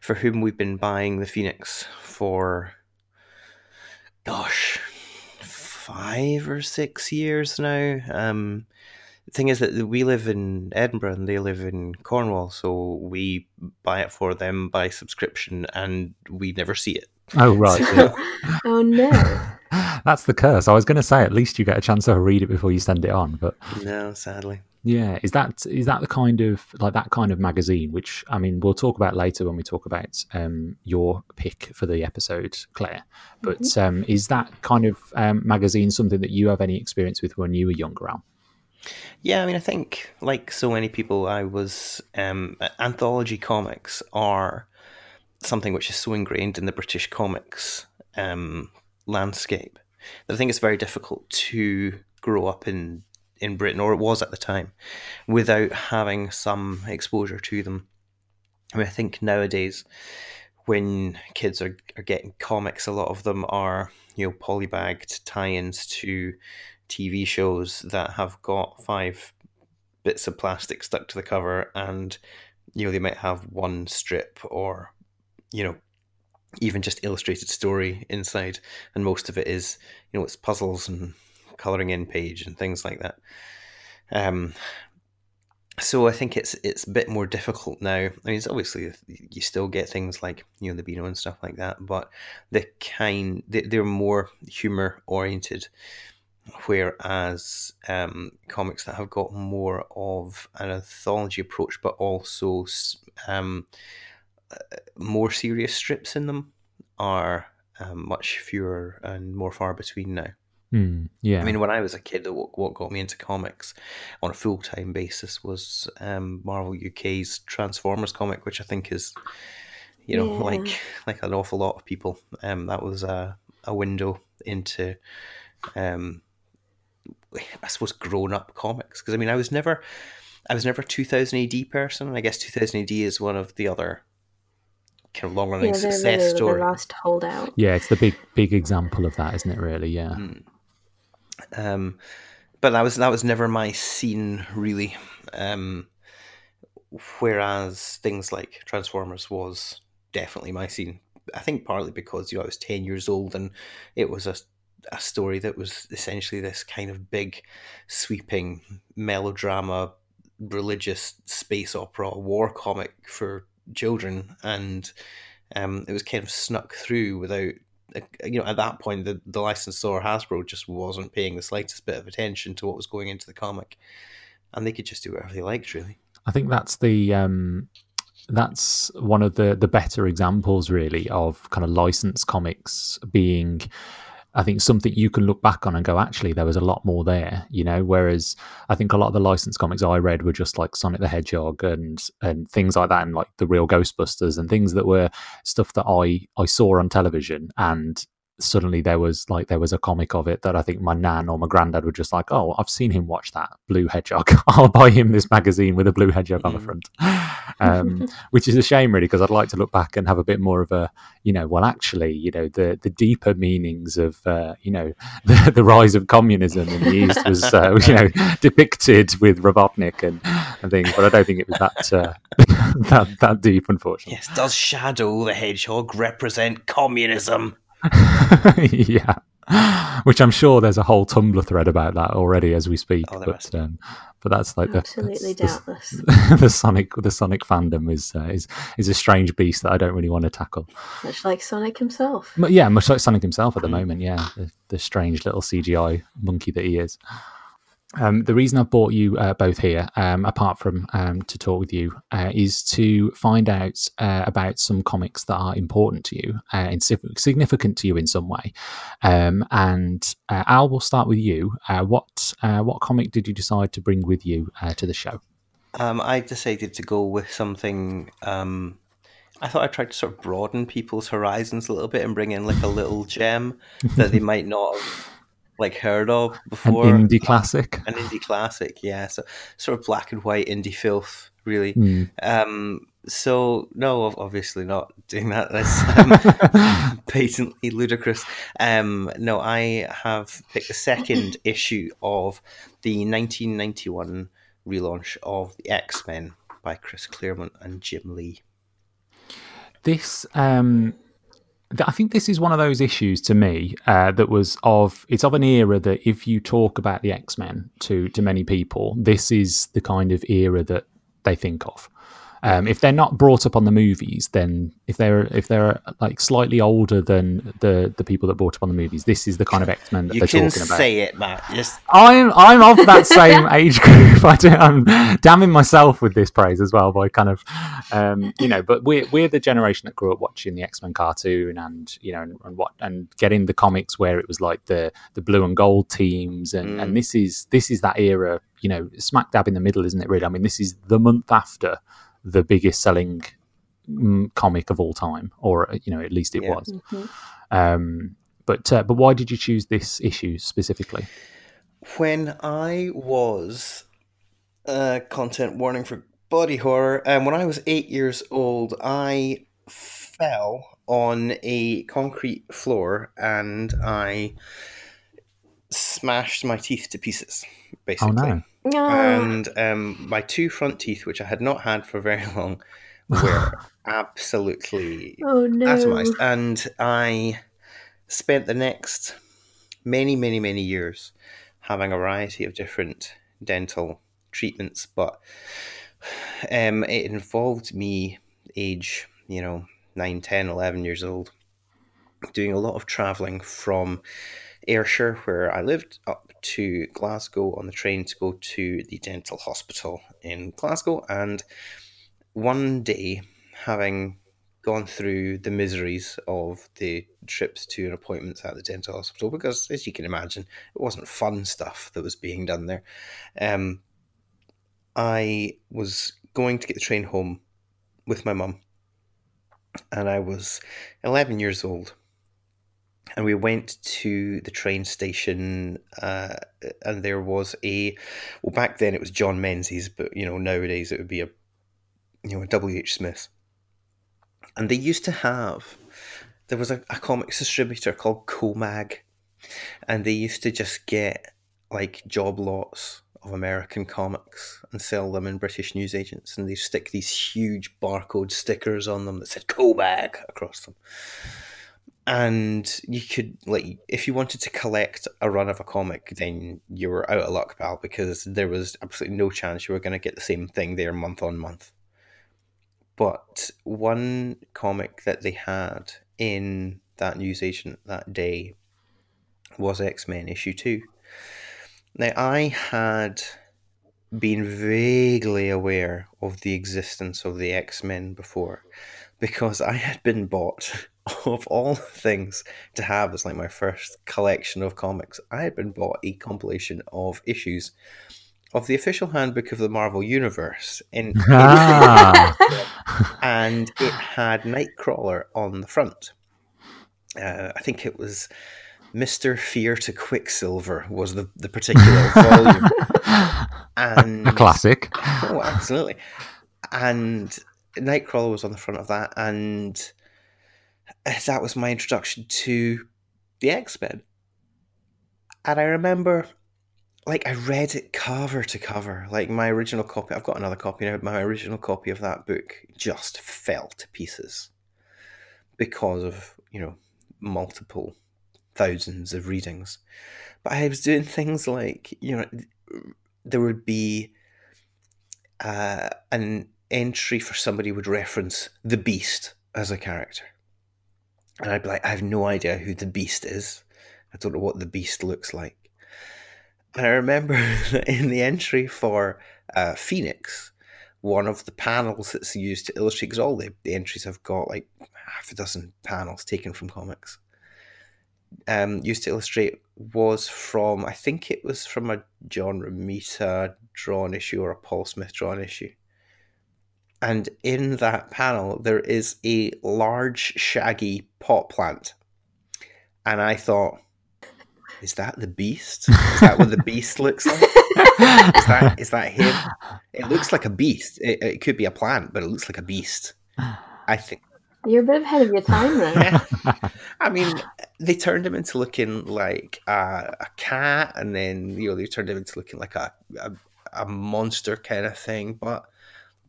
for whom we've been buying the Phoenix for, gosh, five or six years now. Um, the thing is that we live in Edinburgh and they live in Cornwall, so we buy it for them by subscription and we never see it. Oh, right. oh, no. That's the curse. I was going to say at least you get a chance to read it before you send it on, but no, sadly. Yeah, is that is that the kind of like that kind of magazine? Which I mean, we'll talk about later when we talk about um, your pick for the episode, Claire. But mm-hmm. um, is that kind of um, magazine something that you have any experience with when you were younger, Al? Yeah, I mean, I think like so many people, I was um, anthology comics are something which is so ingrained in the British comics um, landscape that I think it's very difficult to grow up in in Britain, or it was at the time, without having some exposure to them. I mean, I think nowadays, when kids are, are getting comics, a lot of them are, you know, polybagged tie ins to TV shows that have got five bits of plastic stuck to the cover, and, you know, they might have one strip or, you know, even just illustrated story inside, and most of it is, you know, it's puzzles and coloring in page and things like that. Um, so I think it's it's a bit more difficult now. I mean, it's obviously you still get things like you know the Beano and stuff like that, but the kind they're more humor oriented, whereas um, comics that have got more of an anthology approach, but also um, uh, more serious strips in them, are um, much fewer and more far between now. Mm, yeah. I mean, when I was a kid, what, what got me into comics on a full time basis was um, Marvel UK's Transformers comic, which I think is, you know, yeah. like like an awful lot of people. Um, that was a, a window into, um, I suppose, grown up comics. Because I mean, I was never, I was never a 2000 AD person. I guess 2000 AD is one of the other kind of long running yeah, success the, story. The last holdout. Yeah, it's the big big example of that, isn't it? Really, yeah. Mm. Um, but that was that was never my scene really. Um, whereas things like Transformers was definitely my scene. I think partly because you know I was ten years old and it was a a story that was essentially this kind of big, sweeping melodrama, religious space opera war comic for children, and um, it was kind of snuck through without you know, at that point, the, the licensor Hasbro just wasn't paying the slightest bit of attention to what was going into the comic, and they could just do whatever they liked, really. I think that's the um, that's one of the the better examples, really, of kind of licensed comics being I think something you can look back on and go, actually, there was a lot more there, you know. Whereas I think a lot of the licensed comics I read were just like Sonic the Hedgehog and and things like that, and like the real Ghostbusters and things that were stuff that I I saw on television and suddenly there was like there was a comic of it that I think my nan or my granddad were just like, oh, I've seen him watch that blue hedgehog. I'll buy him this magazine with a blue hedgehog mm. on the mm. front, um, which is a shame really because I'd like to look back and have a bit more of a, you know, well actually, you know, the the deeper meanings of, uh, you know, the, the rise of communism in the East was, uh, you know, depicted with Robotnik and, and things, but I don't think it was that uh, that that deep, unfortunately. Yes, does Shadow the Hedgehog represent communism? yeah. Which I'm sure there's a whole Tumblr thread about that already as we speak. Oh, but um, but that's like absolutely the, doubtless. The, the, Sonic the Sonic fandom is uh, is is a strange beast that I don't really want to tackle. Much like Sonic himself. But yeah, much like Sonic himself at the moment. Yeah, the, the strange little CGI monkey that he is. Um, the reason I've brought you uh, both here, um, apart from um, to talk with you, uh, is to find out uh, about some comics that are important to you uh, and significant to you in some way. Um, and uh, Al, will start with you. Uh, what what comic did you decide to bring with you to the show? Um, I decided to go with something. Um, I thought I tried to sort of broaden people's horizons a little bit and bring in like a little gem that they might not have like heard of before. An indie classic. An indie classic, yeah. So sort of black and white indie filth, really. Mm. Um, so no, obviously not doing that. That's um, patently ludicrous. Um, no, I have picked the second issue of the 1991 relaunch of the X Men by Chris Claremont and Jim Lee. This um, I think this is one of those issues to me uh, that was of it's of an era that if you talk about the X Men to to many people, this is the kind of era that they think of. Um, if they're not brought up on the movies, then if they're if they're like slightly older than the the people that brought up on the movies, this is the kind of X Men that you they're talking about. Say it, Matt. Just... I'm I'm of that same age group. I I'm damning myself with this praise as well by kind of um, you know. But we're we're the generation that grew up watching the X Men cartoon and you know and, and, what and getting the comics where it was like the the blue and gold teams and mm. and this is this is that era. You know, smack dab in the middle, isn't it? Really, I mean, this is the month after the biggest selling mm, comic of all time, or you know, at least it yeah. was. Mm-hmm. Um, but uh, but why did you choose this issue specifically? When I was uh, content warning for body horror, and um, when I was eight years old, I fell on a concrete floor and I smashed my teeth to pieces. Basically, oh, no. And um, my two front teeth, which I had not had for very long, were absolutely oh, no. atomized. And I spent the next many, many, many years having a variety of different dental treatments, but um, it involved me age, you know, 9, 10, 11 years old, doing a lot of traveling from Ayrshire, where I lived, up to Glasgow on the train to go to the dental hospital in Glasgow. And one day, having gone through the miseries of the trips to and appointments at the dental hospital, because as you can imagine, it wasn't fun stuff that was being done there. Um, I was going to get the train home with my mum, and I was 11 years old and we went to the train station uh, and there was a well back then it was john menzies but you know nowadays it would be a you know a wh smith. And they used to have there was a, a comics distributor called comag and they used to just get like job lots of American comics and sell them in British newsagents, and they stick these huge barcode stickers on them that said "Comag" across them and you could like if you wanted to collect a run of a comic then you were out of luck pal because there was absolutely no chance you were going to get the same thing there month on month. But one comic that they had in that newsagent that day was x-men issue 2 now i had been vaguely aware of the existence of the x-men before because i had been bought of all things to have as like my first collection of comics, I had been bought a compilation of issues of the official handbook of the Marvel Universe in, ah. and it had Nightcrawler on the front. Uh, I think it was Mister Fear to Quicksilver was the the particular volume, and a classic. Oh, absolutely. And Nightcrawler was on the front of that, and that was my introduction to the X Men. And I remember, like, I read it cover to cover. Like, my original copy, I've got another copy now, my original copy of that book just fell to pieces because of, you know, multiple thousands of readings. But I was doing things like, you know, there would be uh, an entry for somebody would reference the Beast as a character, and I'd be like, I have no idea who the Beast is. I don't know what the Beast looks like. And I remember in the entry for uh, Phoenix, one of the panels that's used to illustrate, because all the, the entries have got like half a dozen panels taken from comics, um, used to illustrate was from, I think it was from a John Romita drawn issue or a Paul Smith drawn issue. And in that panel, there is a large, shaggy pot plant. And I thought, is that the beast? Is that what the beast looks like? is that is that him? It looks like a beast. It, it, could be a plant, but it looks like a beast. I think you're a bit ahead of your time, then. I mean, they turned him into looking like a, a, cat, and then you know they turned him into looking like a, a a monster kind of thing. But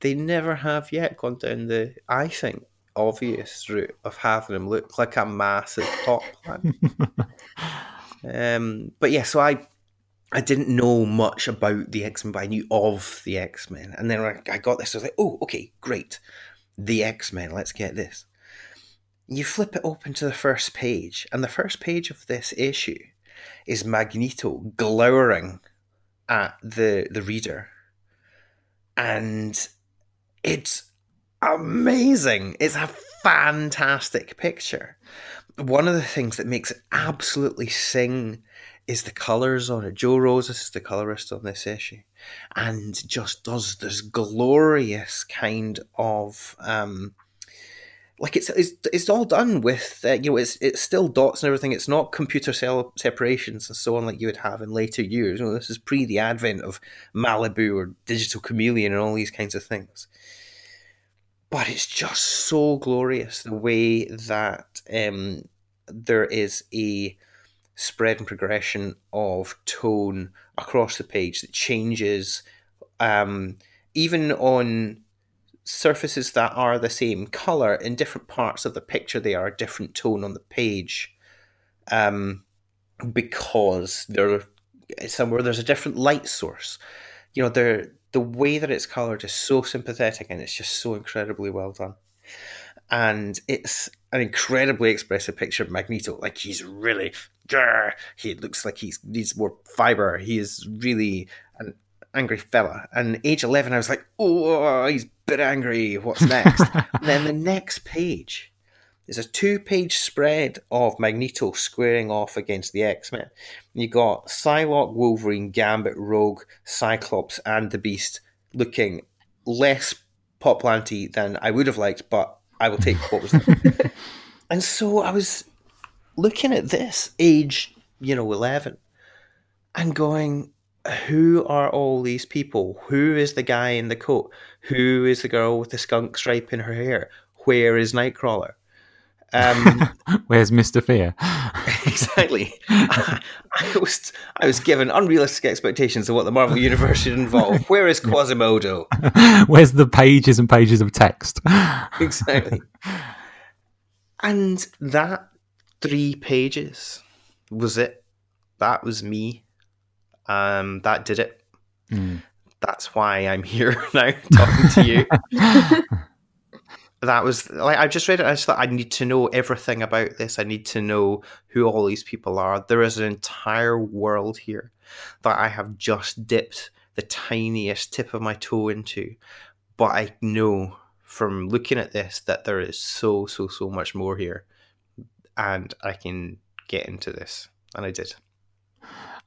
they never have yet gone down the, I think, obvious route of having him look like a massive pot plant. Um, but yeah, so I I didn't know much about the X Men, but I knew of the X Men. And then I, I got this, I was like, oh, okay, great. The X Men, let's get this. You flip it open to the first page, and the first page of this issue is Magneto glowering at the the reader. And it's amazing. It's a fantastic picture one of the things that makes it absolutely sing is the colours on it. Joe Rosas is the colourist on this issue, and just does this glorious kind of um, like it's it's, it's all done with uh, you know it's it's still dots and everything. It's not computer cell separations and so on like you would have in later years. You know, this is pre the advent of Malibu or digital chameleon and all these kinds of things but it's just so glorious the way that um, there is a spread and progression of tone across the page that changes um, even on surfaces that are the same color in different parts of the picture they are a different tone on the page um, because they're somewhere there's a different light source you know they're the way that it's colored is so sympathetic and it's just so incredibly well done. And it's an incredibly expressive picture of Magneto. Like he's really, he looks like he needs more fiber. He is really an angry fella. And age 11, I was like, oh, he's a bit angry. What's next? then the next page is a two page spread of Magneto squaring off against the X Men. You got Psylocke, Wolverine, Gambit, Rogue, Cyclops, and the Beast looking less pot planty than I would have liked, but I will take what was there. and so I was looking at this age, you know, 11, and going, who are all these people? Who is the guy in the coat? Who is the girl with the skunk stripe in her hair? Where is Nightcrawler? Um, Where's Mister Fear? exactly. I, I, was I was given unrealistic expectations of what the Marvel Universe should involve. Where is Quasimodo? Where's the pages and pages of text? exactly. And that three pages was it. That was me. Um, that did it. Mm. That's why I'm here now talking to you that was like I just read it. I just thought I need to know everything about this. I need to know who all these people are. There is an entire world here that I have just dipped the tiniest tip of my toe into, but I know from looking at this that there is so so so much more here, and I can get into this, and I did.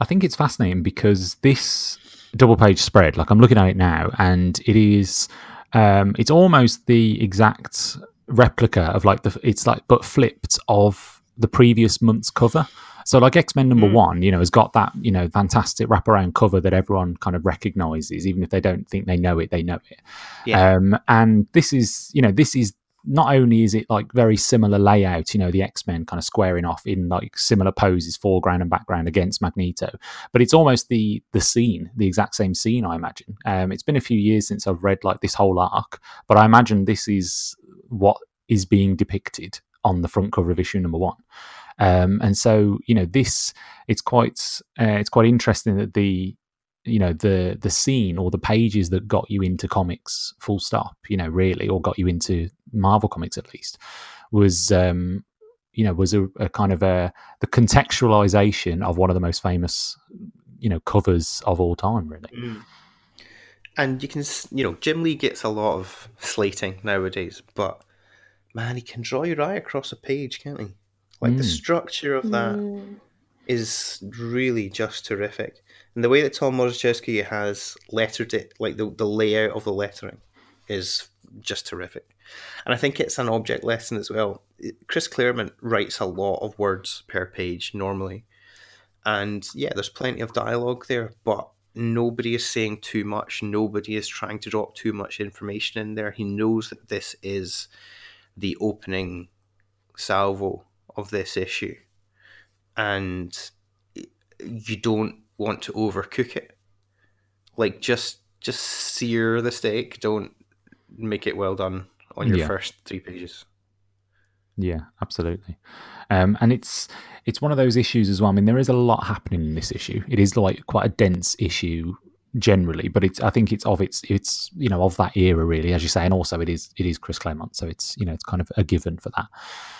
I think it's fascinating because this double page spread, like I'm looking at it now, and it is um, it's almost the exact replica of like the it's like but flipped of the previous month's cover. So like X Men number mm. one, you know, has got that you know fantastic wraparound cover that everyone kind of recognizes, even if they don't think they know it, they know it. Yeah. Um, and this is you know this is not only is it like very similar layout, you know, the X Men kind of squaring off in like similar poses, foreground and background against Magneto, but it's almost the the scene, the exact same scene, I imagine. Um, it's been a few years since I've read like this whole arc, but I imagine this is what is being depicted on the front cover of issue number one. Um, and so, you know, this it's quite uh, it's quite interesting that the you know the the scene or the pages that got you into comics full stop you know really or got you into marvel comics at least was um you know was a, a kind of a the contextualization of one of the most famous you know covers of all time really Mm. And you can, you know, Jim Lee gets a lot of slating nowadays, but man, he can draw your eye across a page, can't he? Like the Mm. structure of that Mm. is really just terrific. And the way that Tom Orzechowski has lettered it, like the, the layout of the lettering, is just terrific. And I think it's an object lesson as well. Chris Claremont writes a lot of words per page normally. And yeah, there's plenty of dialogue there, but nobody is saying too much. Nobody is trying to drop too much information in there. He knows that this is the opening salvo of this issue. And you don't want to overcook it. Like just just sear the steak. Don't make it well done on your Yeah. first three pages. Yeah, absolutely. Um, and it's it's one of those issues as well. I mean, there is a lot happening in this issue. It is like quite a dense issue generally, but it's I think it's of its it's you know of that era really, as you say, and also it is it is Chris Claremont, so it's you know it's kind of a given for that.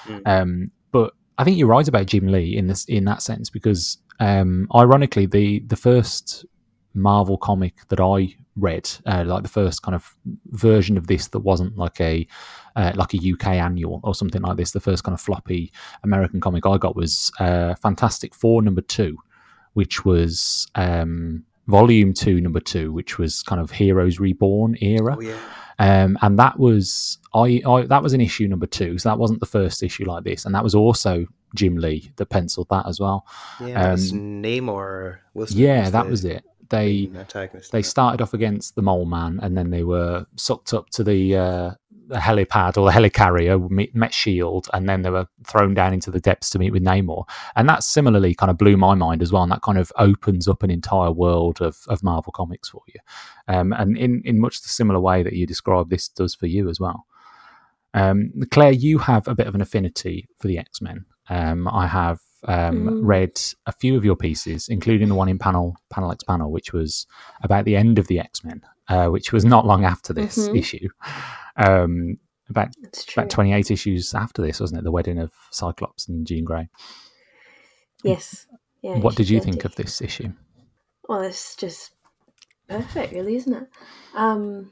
Mm. Um, but I think you're right about Jim Lee in this in that sense because um, ironically the the first Marvel comic that I read, uh, like the first kind of version of this that wasn't like a uh, like a UK annual or something like this. The first kind of floppy American comic I got was uh, Fantastic Four number two, which was um, volume two number two, which was kind of Heroes Reborn era. Oh yeah. Um, and that was I, I that was an issue number two, so that wasn't the first issue like this, and that was also Jim Lee that penciled that as well. Yeah, Um, Namor was Yeah, that was it. They they started off against the Mole Man, and then they were sucked up to the uh, the helipad or the helicarrier, met, met Shield, and then they were thrown down into the depths to meet with Namor. And that similarly kind of blew my mind as well. And that kind of opens up an entire world of, of Marvel comics for you, um, and in in much the similar way that you described, this does for you as well. Um, Claire, you have a bit of an affinity for the X Men. Um, I have um, Mm. read a few of your pieces, including the one in panel panel X panel, which was about the end of the X Men, uh, which was not long after this Mhm. issue. Um, about about twenty eight issues after this, wasn't it? The wedding of Cyclops and Jean Grey. Yes. Yeah. what did you think of this issue? Well, it's just perfect, really, isn't it? Um,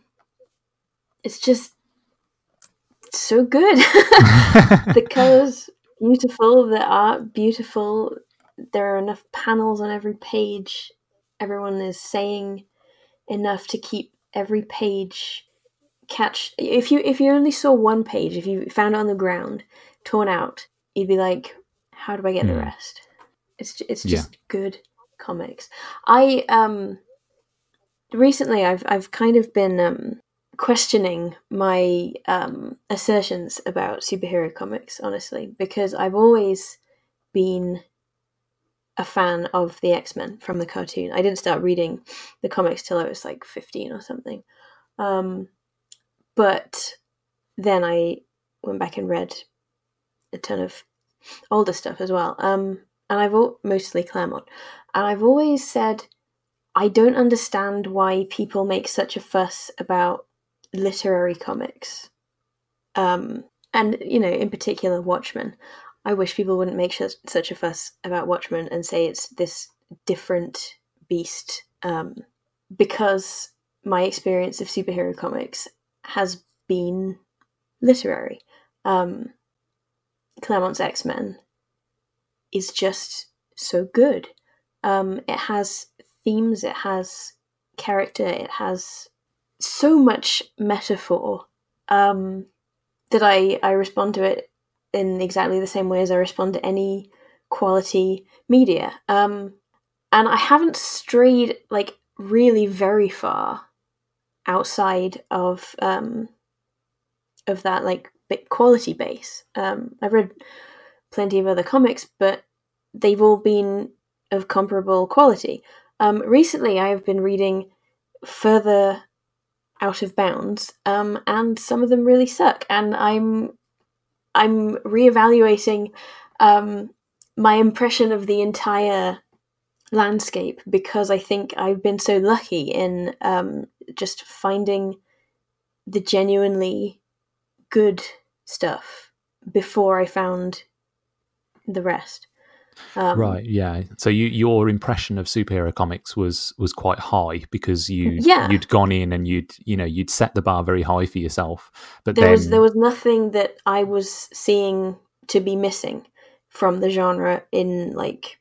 it's just so good. the colors beautiful, the art beautiful. There are enough panels on every page. Everyone is saying enough to keep every page catch. If you if you only saw one page, if you found it on the ground, torn out, you'd be like, "How do I get the Hmm. rest?" It's it's Yeah. just good comics. I um recently I've I've kind of been um questioning my um assertions about superhero comics honestly because I've always been a fan of the X-Men from the cartoon. I didn't start reading the comics till I was like 15 or something. Um but then I went back and read a ton of older stuff as well. Um and I've al- mostly Claremont. And I've always said I don't understand why people make such a fuss about literary comics. Um, and, you know, in particular, Watchmen. I wish people wouldn't make such, such a fuss about Watchmen and say it's this different beast. Um, because my experience of superhero comics has been literary. Um, Claremont's X Men is just so good. Um, it has themes, it has character, it has so much metaphor um, that I, I respond to it in exactly the same way as I respond to any quality media. Um, and I haven't strayed like really very far outside of um, of that like quality base. Um, I've read plenty of other comics, but they've all been of comparable quality. Um, recently, I have been reading further out of bounds, um, and some of them really suck. And I'm I'm reevaluating um, my impression of the entire landscape because I think I've been so lucky in um, just finding the genuinely good stuff before I found the rest. Um, right. Yeah. So you, your impression of superhero comics was was quite high because you yeah. you'd gone in and you'd you know you'd set the bar very high for yourself. But there then... was there was nothing that I was seeing to be missing from the genre in like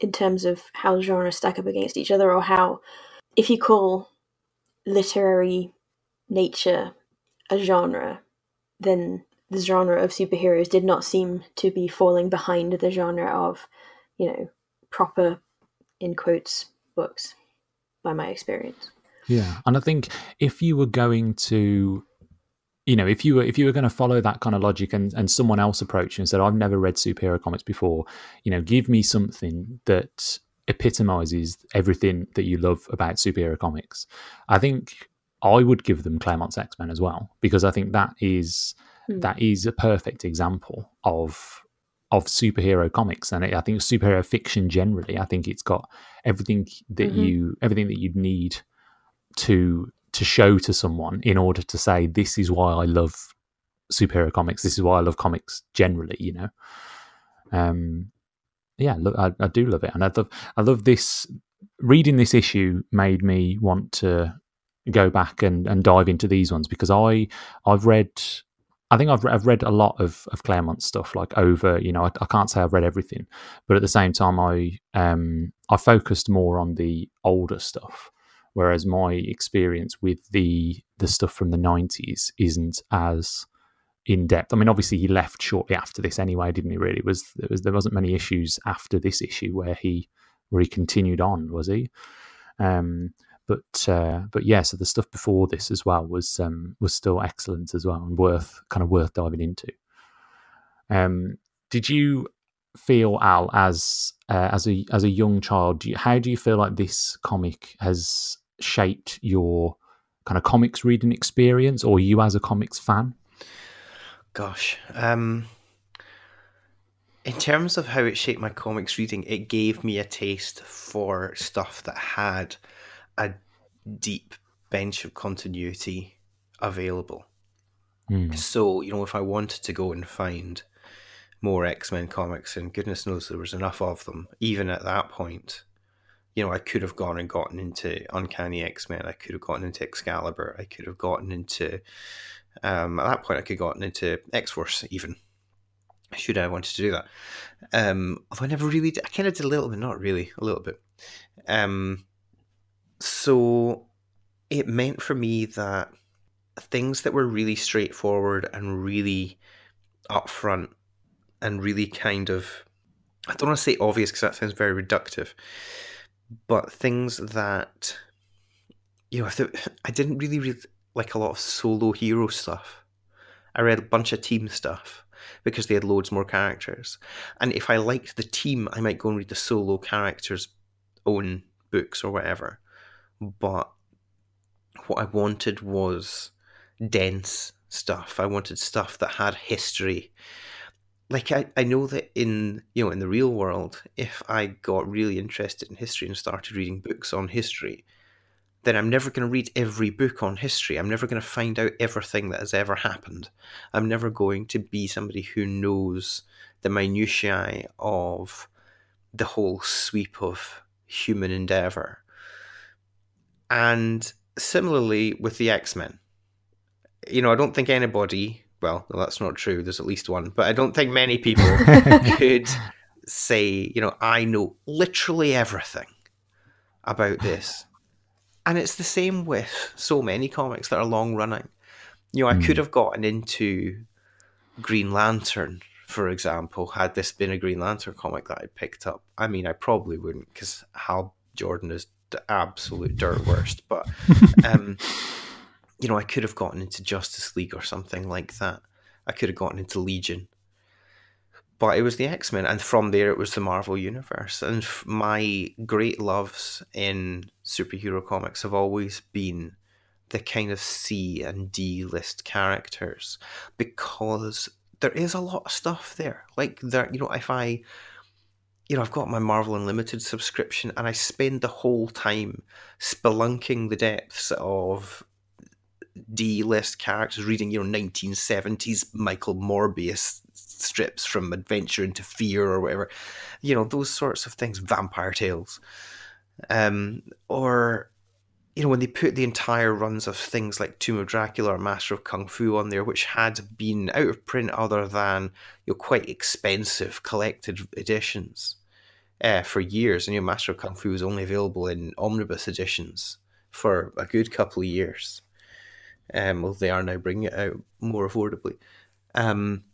in terms of how genres stack up against each other or how if you call literary nature a genre, then the genre of superheroes did not seem to be falling behind the genre of, you know, proper in quotes books by my experience. Yeah. And I think if you were going to you know, if you were if you were going to follow that kind of logic and, and someone else approached you and said, I've never read superhero comics before, you know, give me something that epitomizes everything that you love about superhero comics. I think I would give them Claremont's X Men as well, because I think that is mm. that is a perfect example of of superhero comics and I think superhero fiction generally. I think it's got everything that mm-hmm. you everything that you'd need to to show to someone in order to say this is why I love superhero comics. This is why I love comics generally. You know, um, yeah, look, I, I do love it, and I love I love this. Reading this issue made me want to go back and, and dive into these ones because I I've read I think I've I've read a lot of of Claremont stuff like over you know I, I, can't say I've read everything but at the same time I um I focused more on the older stuff whereas my experience with the the stuff from the 90s isn't as in depth. I mean, obviously he left shortly after this anyway, didn't he? Really, it was there was there wasn't many issues after this issue where he where he continued on, was he? Um, but uh, but yeah, so the stuff before this as well was um, was still excellent as well and worth kind of worth diving into. Um, did you feel Al as uh, as a as a young child? Do you, how do you feel like this comic has shaped your kind of comics reading experience, or you as a comics fan? Gosh, um, in terms of how it shaped my comics reading, it gave me a taste for stuff that had a deep bench of continuity available. Mm. So, you know, if I wanted to go and find more X Men comics, and goodness knows there was enough of them, even at that point, you know, I could have gone and gotten into Uncanny X Men. I could have gotten into Excalibur. I could have gotten into, um, at that point, I could have gotten into X Force even. Should I wanted to do that? Um, although I never really did. I kind of did a little bit, not really, a little bit. Um, so it meant for me that things that were really straightforward and really upfront and really kind of, I don't want to say obvious because that sounds very reductive but things that you know, I, didn't really read like a lot of solo hero stuff. I read a bunch of team stuff because they had loads more characters. And if I liked the team, I might go and read the solo characters' own books or whatever. But what I wanted was dense stuff. I wanted stuff that had history. Like I, I know that in you know in the real world if i got really interested in history and started reading books on history then i'm never going to read every book on history. I'm never going to find out everything that has ever happened. I'm never going to be somebody who knows the minutiae of the whole sweep of human endeavor and similarly with the x-men you know i don't think anybody well, that's not true. There's at least one, but I don't think many people could say, you know, I know literally everything about this. And it's the same with so many comics that are long running. You know, I mm. could hmm. have gotten into Green Lantern, for example, had this been a Green Lantern comic that I picked up. I mean, I probably wouldn't because Hal Jordan is the absolute dirt worst. But um, you know, I could have gotten into Justice League or something like that. I could have gotten into Legion. But it was the X Men, and from there it was the Marvel Universe. And my great loves in superhero comics have always been the kind of C and D list characters because there is a lot of stuff there. Like there, you know, if I you know, I've got my Marvel Unlimited subscription, and I spend the whole time spelunking the depths of D-list characters, reading you know 1970s Michael Morbius strips from Adventure into Fear or whatever, you know those sorts of things, Vampire Tales, um, or you know when they put the entire runs of things like Tomb of Dracula or Master of Kung Fu on there, which had been out of print other than you know quite expensive collected editions uh, for years, and your Master of Kung Fu was only available in omnibus editions for a good couple of years. Um, well, they are now bringing it out more affordably. Um,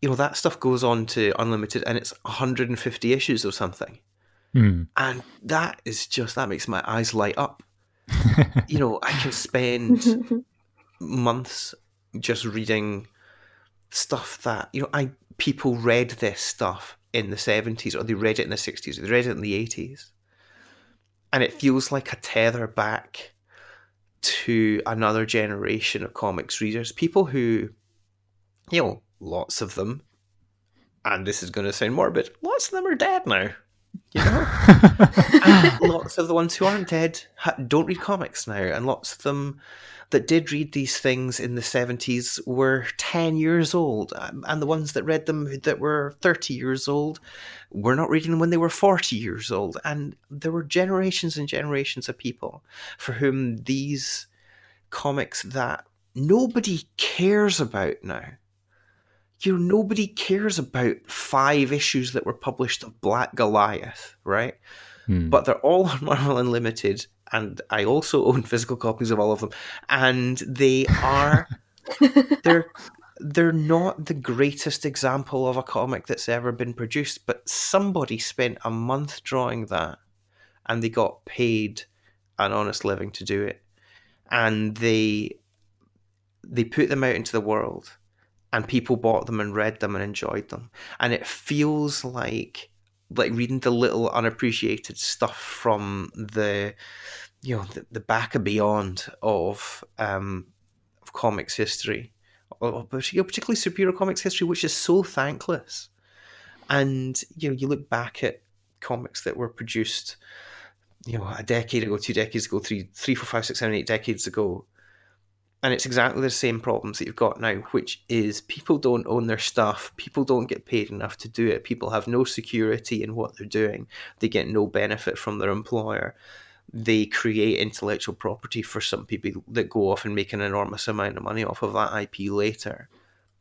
you know that stuff goes on to unlimited, and it's 150 issues or something, Mm. and that is just that makes my eyes light up. You know, I can spend months just reading stuff that you know I people read this stuff in the 70s or they read it in the 60s or they read it in the 80s and it feels like a tether back to another generation of comics readers people who you know lots of them and this is going to sound morbid lots of them are dead now you know? Lots of the ones who aren't dead ha- don't read comics now and lots of them that did read these things in the 70s were 10 years old um, and the ones that read them that were 30 years old were not reading them when they were 40 years old. And there were generations and generations of people for whom these comics that nobody cares about now you know nobody cares about five issues that were published of black goliath right? Mm. but they're all on Marvel Unlimited, and I also own physical copies of all of them, and they are they're they're not the greatest example of a comic that's ever been produced, but somebody spent a month drawing that, and they got paid an honest living to do it, and they they put them out into the world, and people bought them and read them and enjoyed them, and it feels like like reading the little unappreciated stuff from the you know the, the back and beyond of um of comics history or particularly superior comics history which is so thankless. And you know you look back at comics that were produced you know a decade ago two decades ago three three four five six seven eight decades ago and it's exactly the same problems that you've got now, which is people don't own their stuff, people don't get paid enough to do it, people have no security in what they're doing, they get no benefit from their employer. They create intellectual property for some people that go off and make an enormous amount of money off of that IP later.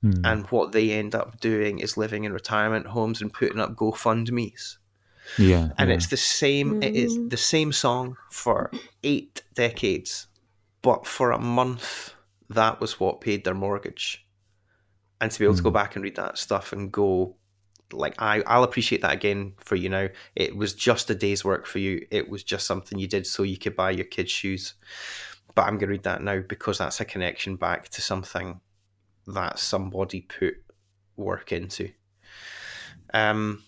Mm. And what they end up doing is living in retirement homes and putting up GoFundMe's. yeah, And yeah. it's the same it is the same song for eight decades. But for a month that was what paid their mortgage. And to be able to go Mm. back and read that stuff and go like I, I'll appreciate that again for you now. It was just a day's work for you. It was just something you did so you could buy your kids shoes. But I'm gonna read that now because that's a connection back to something that somebody put work into. Um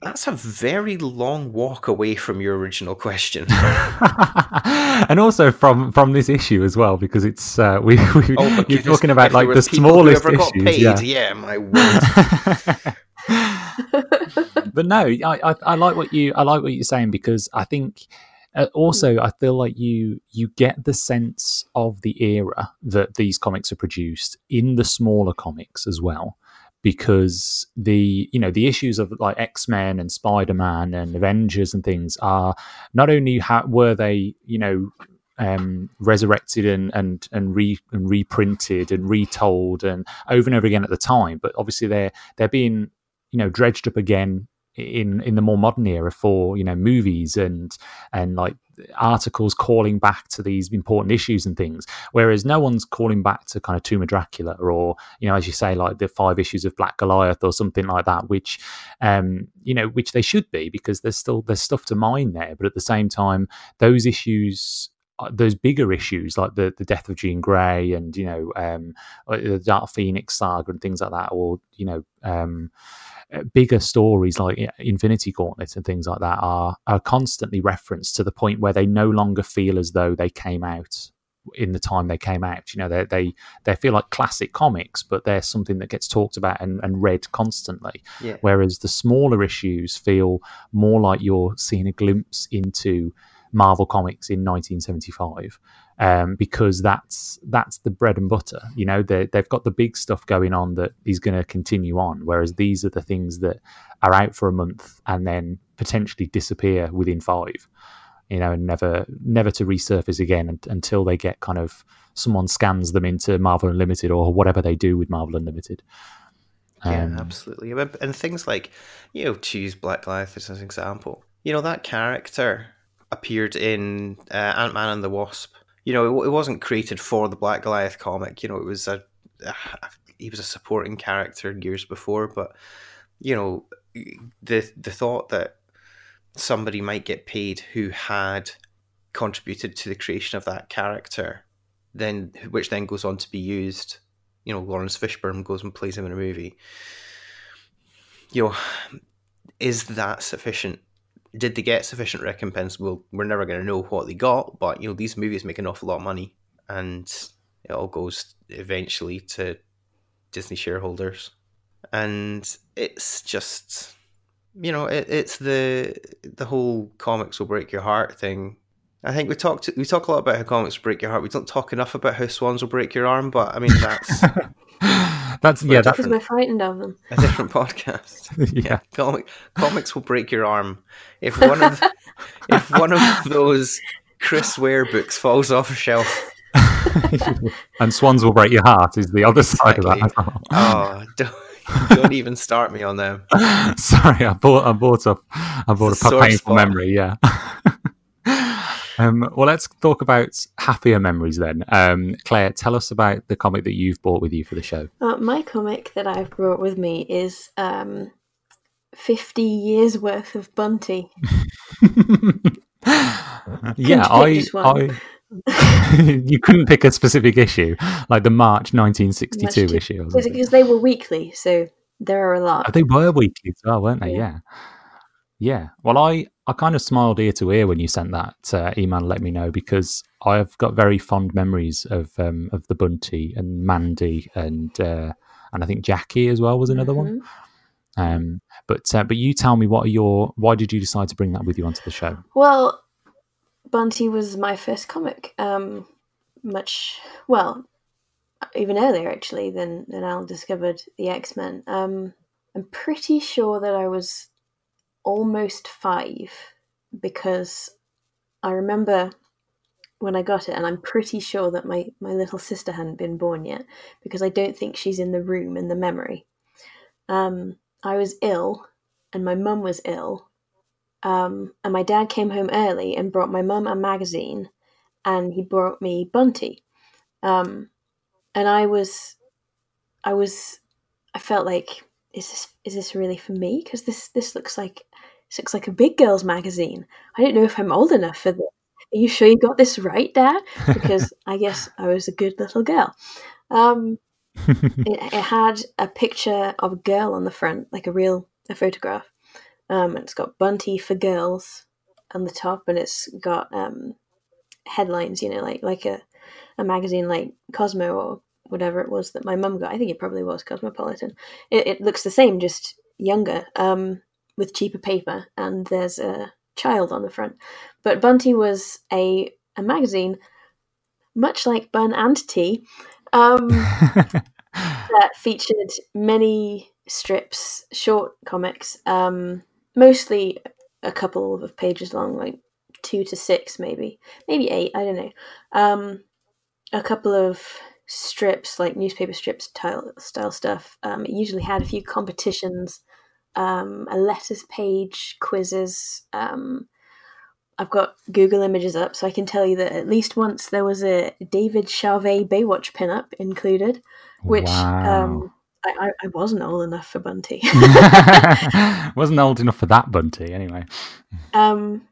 that's a very long walk away from your original question. and also from from this issue as well because it's uh, we, we Oh, you're talking about like the was people who smallest issues paid, yeah yeah, my word. but no I, I i like what you i like what you're saying because i think uh, also i feel like you you get the sense of the era that these comics are produced in the smaller comics as well because the you know the issues of like x-men and spider-man and avengers and things are not only ha- were they you know um, resurrected and and and, re, and reprinted and retold and over and over again at the time but obviously they're they're being you know dredged up again in in the more modern era for you know movies and and like articles calling back to these important issues and things. Whereas no one's calling back to kind of tomb of dracula or you know as you say like the five issues of black goliath or something like that which um you know which they should be because there's still there's stuff to mine there. But at the same time those issues those bigger issues like the the death of Jean Grey and you know um the Dark Phoenix saga and things like that or you know um uh, bigger stories like uh, Infinity Gauntlet and things like that are are constantly referenced to the point where they no longer feel as though they came out in the time they came out. You know, they they they feel like classic comics, but they're something that gets talked about and, and read constantly. Yeah. Whereas the smaller issues feel more like you're seeing a glimpse into Marvel Comics in 1975. Um, because that's that's the bread and butter. You know, they they've got the big stuff going on that is going to continue on. Whereas these are the things that are out for a month and then potentially disappear within five you know, and never never to resurface again until they get kind of someone scans them into Marvel Unlimited or whatever they do with Marvel Unlimited. Yeah, um, absolutely. And things like, you know, choose Black Goliath as an example. You know, that character appeared in uh, Ant Man and the Wasp. You know, it, it, wasn't created for the Black Goliath comic. You know, it was a, a he was a supporting character years before, but you know, the the thought that somebody might get paid who had contributed to the creation of that character, then which then goes on to be used. You know, Laurence Fishburne goes and plays him in a movie. You know, is that sufficient? Did they get sufficient recompense? Well, we're never going to know what they got, but you know, these movies make an awful lot of money, and it all goes eventually to Disney shareholders, and it's just you know, it, it's the the whole comics will break your heart thing. I think we talked we talk a lot about how comics break your heart. We don't talk enough about how swans will break your arm, but I mean that's that's yeah, that's because we're frightened of them. A different podcast. yeah, yeah. Comic, comics will break your arm if one of if one of those Chris Ware books falls off a shelf. and swans will break your heart is the other side exactly. of that. Oh, don't don't even start me on them. Sorry, I bought I bought a I bought a, a painful spot. memory. Yeah. Um, well, let's talk about happier memories then. Um, Claire, tell us about the comic that you've brought with you for the show. Uh, my comic that I've brought with me is um, fifty years worth of Bunty. yeah, I, I you couldn't pick a specific issue, like the March 1962 Much issue. Because they were weekly, so there are a lot. Oh, they were weekly as well, weren't they? Yeah. yeah. yeah. Well, I, I kind of smiled ear to ear when you sent that uh, email let me know because I've got very fond memories of um, of the Bunty and Mandy and uh, and I think Jackie as well was another mm-hmm. one. Um, but uh, but you tell me what are your why did you decide to bring that with you onto the show? Well, Bunty was my first comic. Um, much well, even earlier actually than than Al discovered the X Men. Um, I'm pretty sure that I was almost five because I remember when I got it, and I'm pretty sure that my my little sister hadn't been born yet because I don't think she's in the room in the memory. Um, I was ill, and my mum was ill, um, and my dad came home early and brought my mum a magazine, and he brought me Bunty. Um, and I was, I was, I felt like, is this is this really for me? Because this this looks like this looks like a big girls magazine. I don't know if I'm old enough for this. Are you sure you got this right, Dad? Because I guess I was a good little girl. Um, it, it had a picture of a girl on the front, like a real a photograph, um, it's got Bunty for girls on the top, and it's got um, headlines, you know, like like a, a magazine like Cosmo or whatever it was that my mum got. I think it probably was Cosmopolitan. It, it looks the same, just younger, um, with cheaper paper, and there's a child on the front. But Bunty was a a magazine, much like Bun and Tea, um, that featured many strips, short comics, um, mostly a couple of pages long, like two to six, maybe, maybe eight. I don't know. Um, a couple of strips, like newspaper strips style, style stuff. Um, it usually had a few competitions, um, a letters page, quizzes. Um, I've got Google images up, so I can tell you that at least once there was a David Charvet Baywatch pinup included, which wow. um, I, I wasn't old enough for Bunty. wasn't old enough for that Bunty, anyway. Um,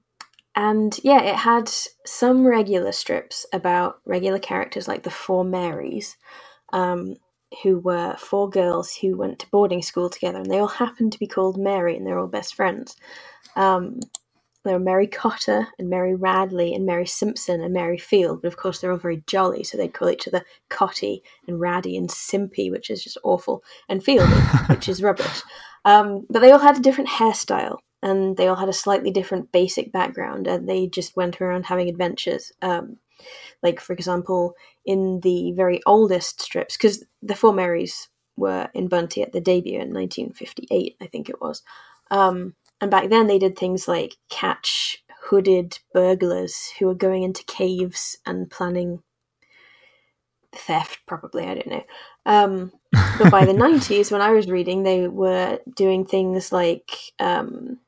and yeah, it had some regular strips about regular characters like the Four Marys, um, who were four girls who went to boarding school together, and they all happened to be called Mary, and they're all best friends. Um, there were Mary Cotter and Mary Radleigh and Mary Simpson and Mary Field, but of course they're all very jolly, so they'd call each other Cotty and Raddy and Simpy, which is just awful, and Field, which is rubbish. Um, but they all had a different hairstyle and they all had a slightly different basic background and they just went around having adventures. Um, like, for example, in the very oldest strips, because the Four Marys were in Bunty at the debut in 1958, I think it was. Um, and back then they did things like catch hooded burglars who were going into caves and planning theft, probably, I don't know. Um, but by the 90s, when I was reading, they were doing things like um,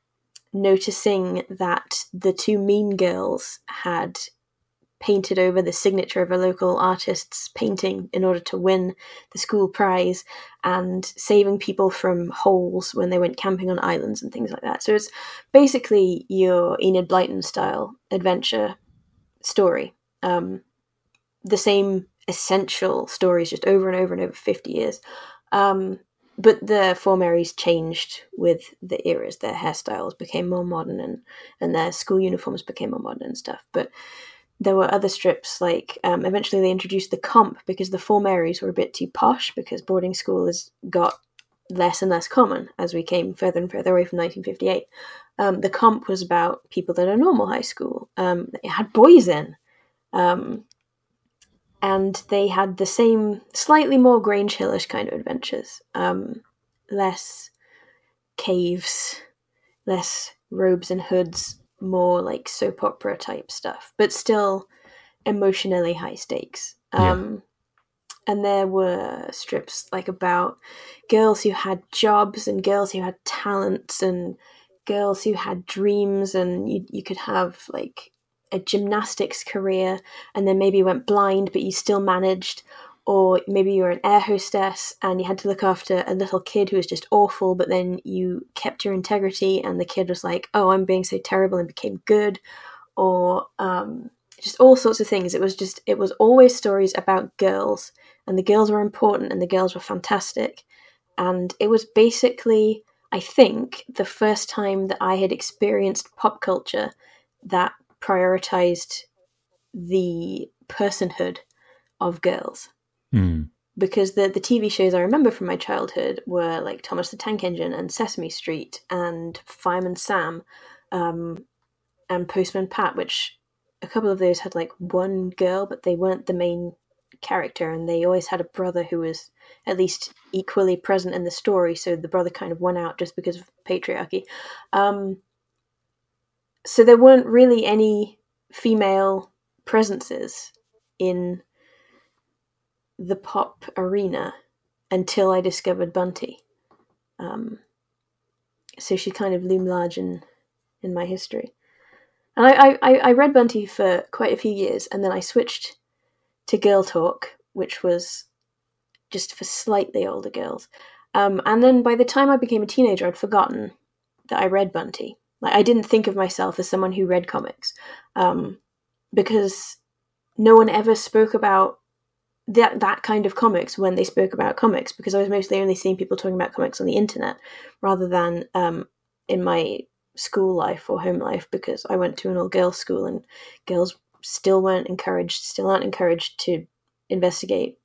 noticing that the two mean girls had painted over the signature of a local artist's painting in order to win the school prize and saving people from holes when they went camping on islands and things like that. So it's basically your Enid Blyton style adventure story. Um, the same essential stories just over and over and over 50 years. Um, but the Four Marys changed with the eras. Their hairstyles became more modern and, and their school uniforms became more modern and stuff. But there were other strips like um, eventually they introduced the comp because the four marys were a bit too posh because boarding school has got less and less common as we came further and further away from 1958 um, the comp was about people that are normal high school um, it had boys in um, and they had the same slightly more grange hillish kind of adventures um, less caves less robes and hoods more like soap opera type stuff, but still emotionally high stakes. Um, yeah. And there were strips like about girls who had jobs and girls who had talents and girls who had dreams, and you, you could have like a gymnastics career and then maybe you went blind, but you still managed, or maybe you were an air hostess and you had to look after a little kid who was just awful, but then you kept your integrity and the kid was like, oh, I'm being so terrible and became good, or um, just all sorts of things. It was just, it was always stories about girls, and the girls were important and the girls were fantastic. And it was basically, I think, the first time that I had experienced pop culture that prioritized the personhood of girls Mm. Because the, the TV shows I remember from my childhood were like Thomas the Tank Engine and Sesame Street and Fireman Sam um, and Postman Pat, which a couple of those had like one girl, but they weren't the main character, and they always had a brother who was at least equally present in the story. So the brother kind of won out just because of patriarchy. Um, so there weren't really any female presences in the pop arena until I discovered Bunty. Um, so she kind of loomed large in in my history. And I, I, I read Bunty for quite a few years, and then I switched to Girl Talk, which was just for slightly older girls. Um, and then by the time I became a teenager, I'd forgotten that I read Bunty. Like I didn't think of myself as someone who read comics, um, because no one ever spoke about that that kind of comics when they spoke about comics because I was mostly only seeing people talking about comics on the internet rather than um, in my school life or home life because I went to an all girls school and girls still weren't encouraged, still aren't encouraged to investigate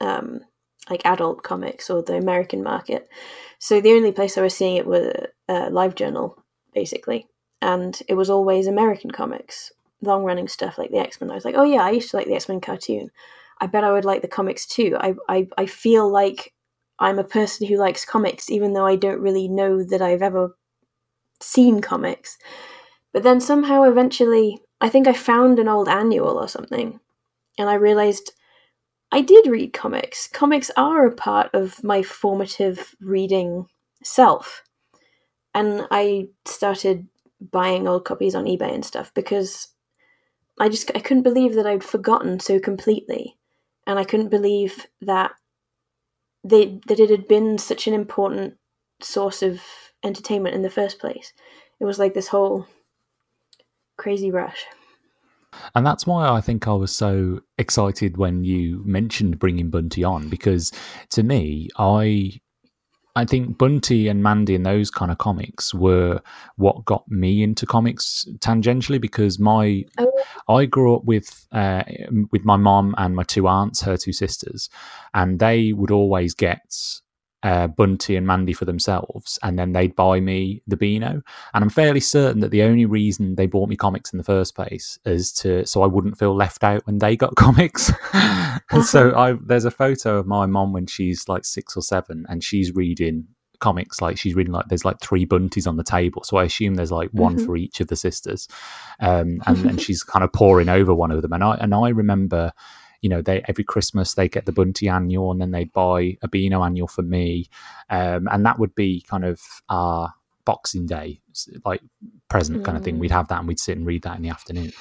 um, like adult comics or the American market. So the only place I was seeing it was a Live Journal, basically, and it was always American comics, long running stuff like the X Men. I was like, oh yeah, I used to like the X Men cartoon. I bet I would like the comics too. I, I, I feel like I'm a person who likes comics, even though I don't really know that I've ever seen comics. But then somehow, eventually, I think I found an old annual or something, and I realized I did read comics. Comics are a part of my formative reading self. And I started buying old copies on eBay and stuff because I just I couldn't believe that I'd forgotten so completely and I couldn't believe that they that it had been such an important source of entertainment in the first place. It was like this whole crazy rush. And that's why I think I was so excited when you mentioned bringing Bunty on because to me, I I think Bunty and Mandy and those kind of comics were what got me into comics tangentially because my Oh. I grew up with uh, with my mom and my two aunts, her two sisters, and they would always get uh, Bunty and Mandy for themselves, and then they'd buy me the Beano. And I'm fairly certain that the only reason they bought me comics in the first place is to so I wouldn't feel left out when they got comics. And so I there's a photo of my mom when she's like six or seven, and she's reading comics like she's reading like there's like three bunties on the table so i assume there's like one Mhm. for each of the sisters um and, and she's kind of pouring over one of them and i and i remember you know they every christmas they get the bunty annual and then they'd buy a beano annual for me. Um and that would be kind of our boxing day like present kind of thing. Mm. we'd have that and we'd sit and read that in the afternoon.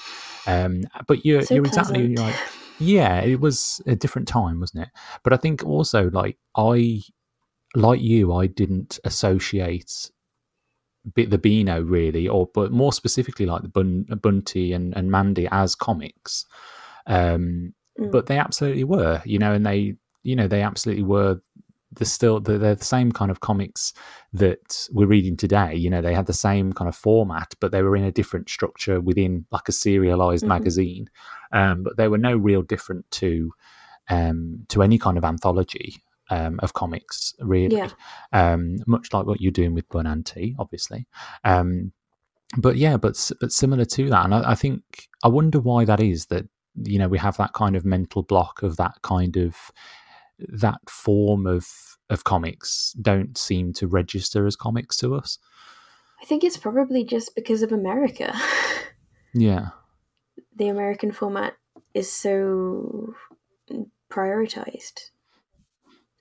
Um but you're So you're exactly pleasant. right. Yeah it was a different time wasn't it? But i think also like i like you i didn't associate bit the beano really or but more specifically like the Bun, bunty and, and mandy as comics. Um Mm. but they absolutely were you know and they you know they absolutely were the still they're, they're the same kind of comics that we're reading today you know they had the same kind of format but they were in a different structure within like a serialized Mhm. magazine um but they were no real different to um to any kind of anthology um of comics really Yeah. um much like what you're doing with bun obviously um but yeah but but similar to that and I, I think i wonder why that is that you know we have that kind of mental block of that kind of that form of of comics don't seem to register as comics to us I think it's probably just because of America. yeah the American format is so prioritized,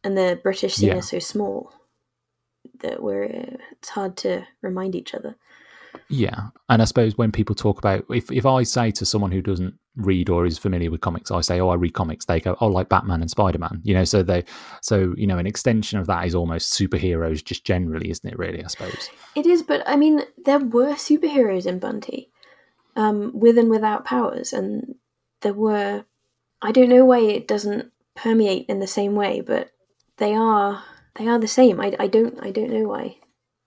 and the British scene Yeah. is so small that we're it's hard to remind each other. Yeah, and I suppose when people talk about if if I say to someone who doesn't read or is familiar with comics, I say, "Oh, I read comics." They go, "Oh, like Batman and Spider Man," you know. So they, so you know, an extension of that is almost superheroes, just generally, isn't it? Really, I suppose. It is, but I mean, there were superheroes in Bunty, um, with and without powers, and there were. I don't know why it doesn't permeate in the same way, but they are they are the same. I, I don't I don't know why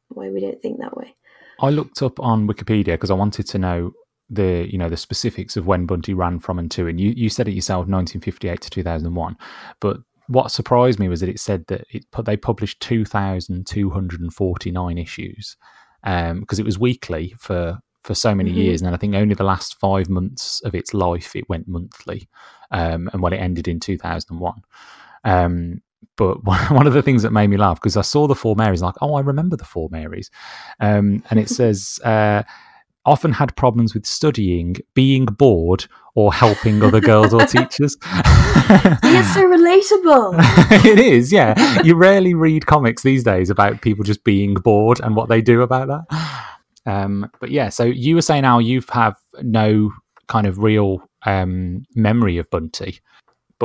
why we don't think that way. I looked up on Wikipedia because I wanted to know the you know the specifics of when Bunty ran from and to, and you you said it yourself, 1958 to 2001, but. What surprised me was that it said that it put they published 2,249 issues because it was weekly for for so many Mhm. years, and then I think only the last five months of its life it went monthly, um, and when it ended in 2001. Um, but one of the things that made me laugh because I saw the Four Marys, like, oh, I remember the Four Marys, um, and it says uh, often had problems with studying, being bored, or helping other girls or teachers. It's so relatable. it is, yeah. You rarely read comics these days about people just being bored and what they do about that. Um, but yeah, so you were saying now you have no kind of real um, memory of Bunty,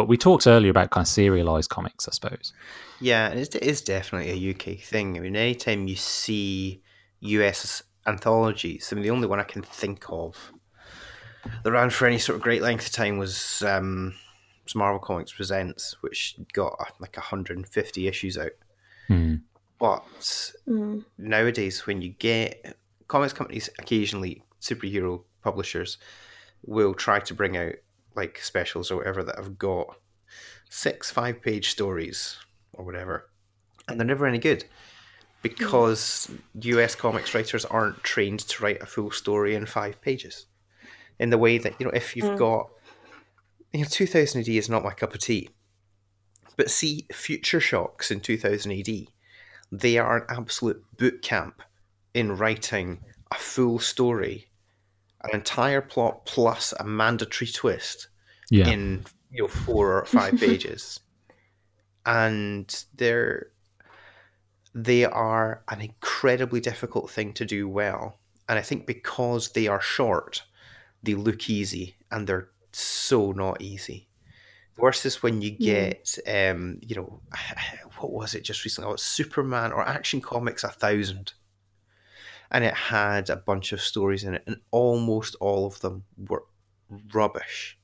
but we talked earlier about kind of serialized comics, I suppose. Yeah, and it's, definitely a UK thing. I mean, anytime you see US anthologies, I mean, the only one I can think of that ran for any sort of great length of time was um, Marvel Comics Presents, which got like 150 issues out. Hmm. But Mm. nowadays, when you get comics companies, occasionally superhero publishers will try to bring out like specials or whatever that have got six five page stories or whatever, and they're never any good because US comics writers aren't trained to write a full story in five pages. In the way that you know, if you've Mm. got you know, 2000 AD is not my cup of tea, but see Future Shocks in 2000 AD they are an absolute boot camp in writing a full story, an entire plot plus a mandatory twist Yeah. in you know four or five pages, and they're they are an incredibly difficult thing to do well. And I think because they are short, they look easy, and they're so not easy. The worst is when you get, um, you know, what was it just recently? Oh, Superman or Action Comics a thousand, and it had a bunch of stories in it, and almost all of them were rubbish,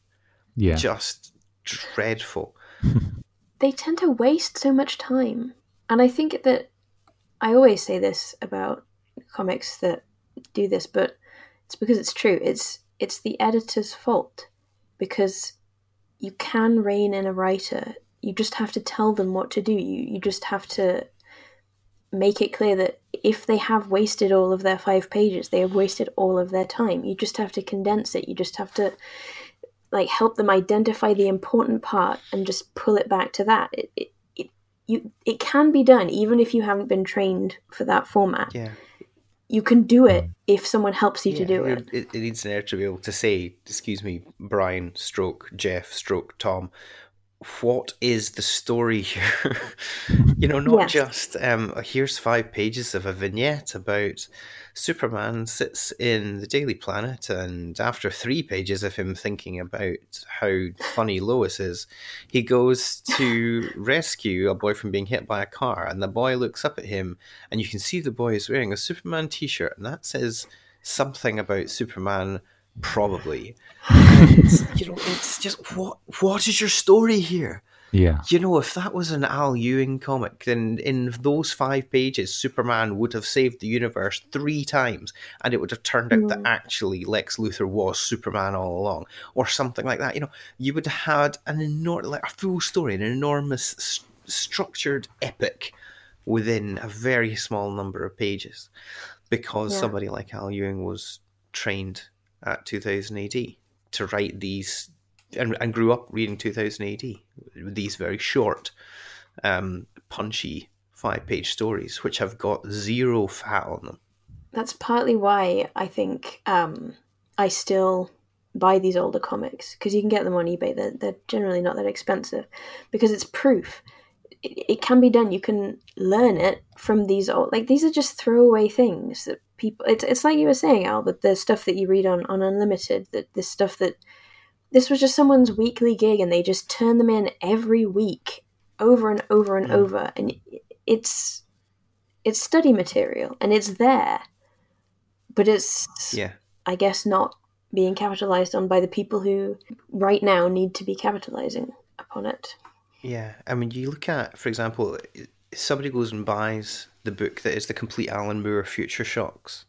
yeah. just dreadful. they tend to waste so much time. And I think that I always say this about comics that do this, but it's because it's true. It's it's the editor's fault because you can rein in a writer. You just have to tell them what to do. You you just have to make it clear that if they have wasted all of their five pages, they have wasted all of their time. You just have to condense it. You just have to like help them identify the important part and just pull it back to that. It, it, it you it can be done even if you haven't been trained for that format. Yeah. You can do it mm. if someone helps you to do it. it. It needs an editor to be able to say, "Excuse me, Brian, stroke Jeff, stroke Tom. What is the story here? you know, not Yes. just um, here's five pages of a vignette about Superman sits in the Daily Planet, and after three pages of him thinking about how funny Lois is, he goes to rescue a boy from being hit by a car, and the boy looks up at him, and you can see the boy is wearing a Superman T-shirt, and that says something about Superman, probably. You know, it's just what what is your story here? Yeah. You know, if that was an Al Ewing comic, then in those five pages, Superman would have saved the universe three times, and it would have turned out that mm. actually Lex Luthor was Superman all along, or something like that. You know, you would have had an enormous, like a full story, an enormous s- structured epic within a very small number of pages, because Yeah. somebody like Al Ewing was trained at 2000 AD to write these and, and grew up reading 2000 AD these very short, um, punchy five page stories, which have got zero fat on them. That's partly why I think um, I still buy these older comics because you can get them on eBay. They're, they're generally not that expensive because it's proof. It, it can be done. You can learn it from these old. Like these are just throwaway things that people. It's it's like you were saying, Albert. The stuff that you read on on Unlimited. That this stuff that this was just someone's weekly gig, and they just turn them in every week, over and over and Mm. over, and it's it's study material, and it's there but it's Yeah. I guess not being capitalized on by the people who right now need to be capitalizing upon it. Yeah. I mean, you look at, for example, somebody goes and buys the book that is the complete Alan Moore Future Shocks,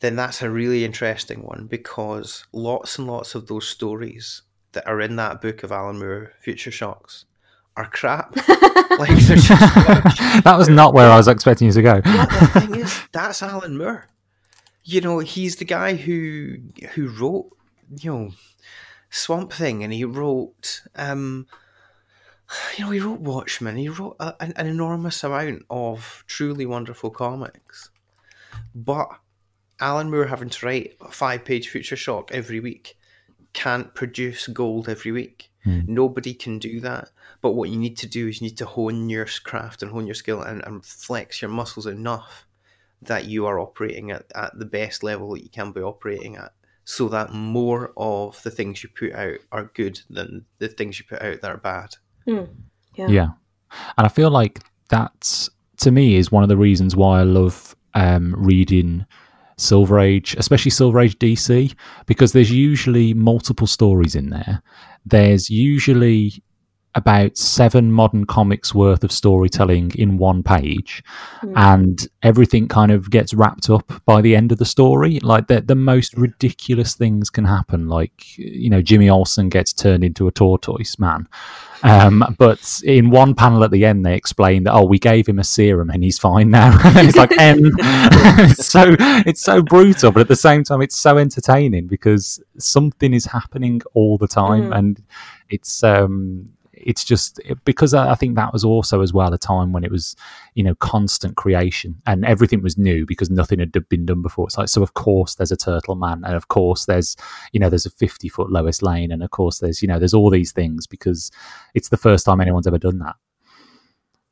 then that's a really interesting one because lots and lots of those stories that are in that book of Alan Moore Future Shocks are crap. like, they're just that was not where I was expecting you to go. But the thing is, that's Alan Moore. You know, he's the guy who who wrote, you know, Swamp Thing, and he wrote, um, you know, he wrote Watchmen. He wrote a, an, an enormous amount of truly wonderful comics. But Alan Moore having to write a five-page Future Shock every week can't produce gold every week. Hmm. Nobody can do that. But what you need to do is you need to hone your craft and hone your skill and, and flex your muscles enough that you are operating at, at the best level that you can be operating at so that more of the things you put out are good than the things you put out that are bad. Yeah. Yeah. And I feel like that's to me is one of the reasons why I love um, reading Silver Age, especially Silver Age DC, because there's usually multiple stories in there. There's usually about seven modern comics worth of storytelling in one page, and everything kind of gets wrapped up by the end of the story. Like the the most ridiculous things can happen. Like you know, Jimmy Olsen gets turned into a tortoise man. Um, but in one panel at the end, they explain that oh, we gave him a serum and he's fine now. it's like, um, it's so it's so brutal, but at the same time, it's so entertaining because something is happening all the time, Mm. and it's um, it's just because I I think that was also as well a time when it was you know constant creation and everything was new because nothing had been done before. It's like so of course there's a turtle man and of course there's you know there's a 50 foot Lois Lane and of course there's you know there's all these things because it's the first time anyone's ever done that.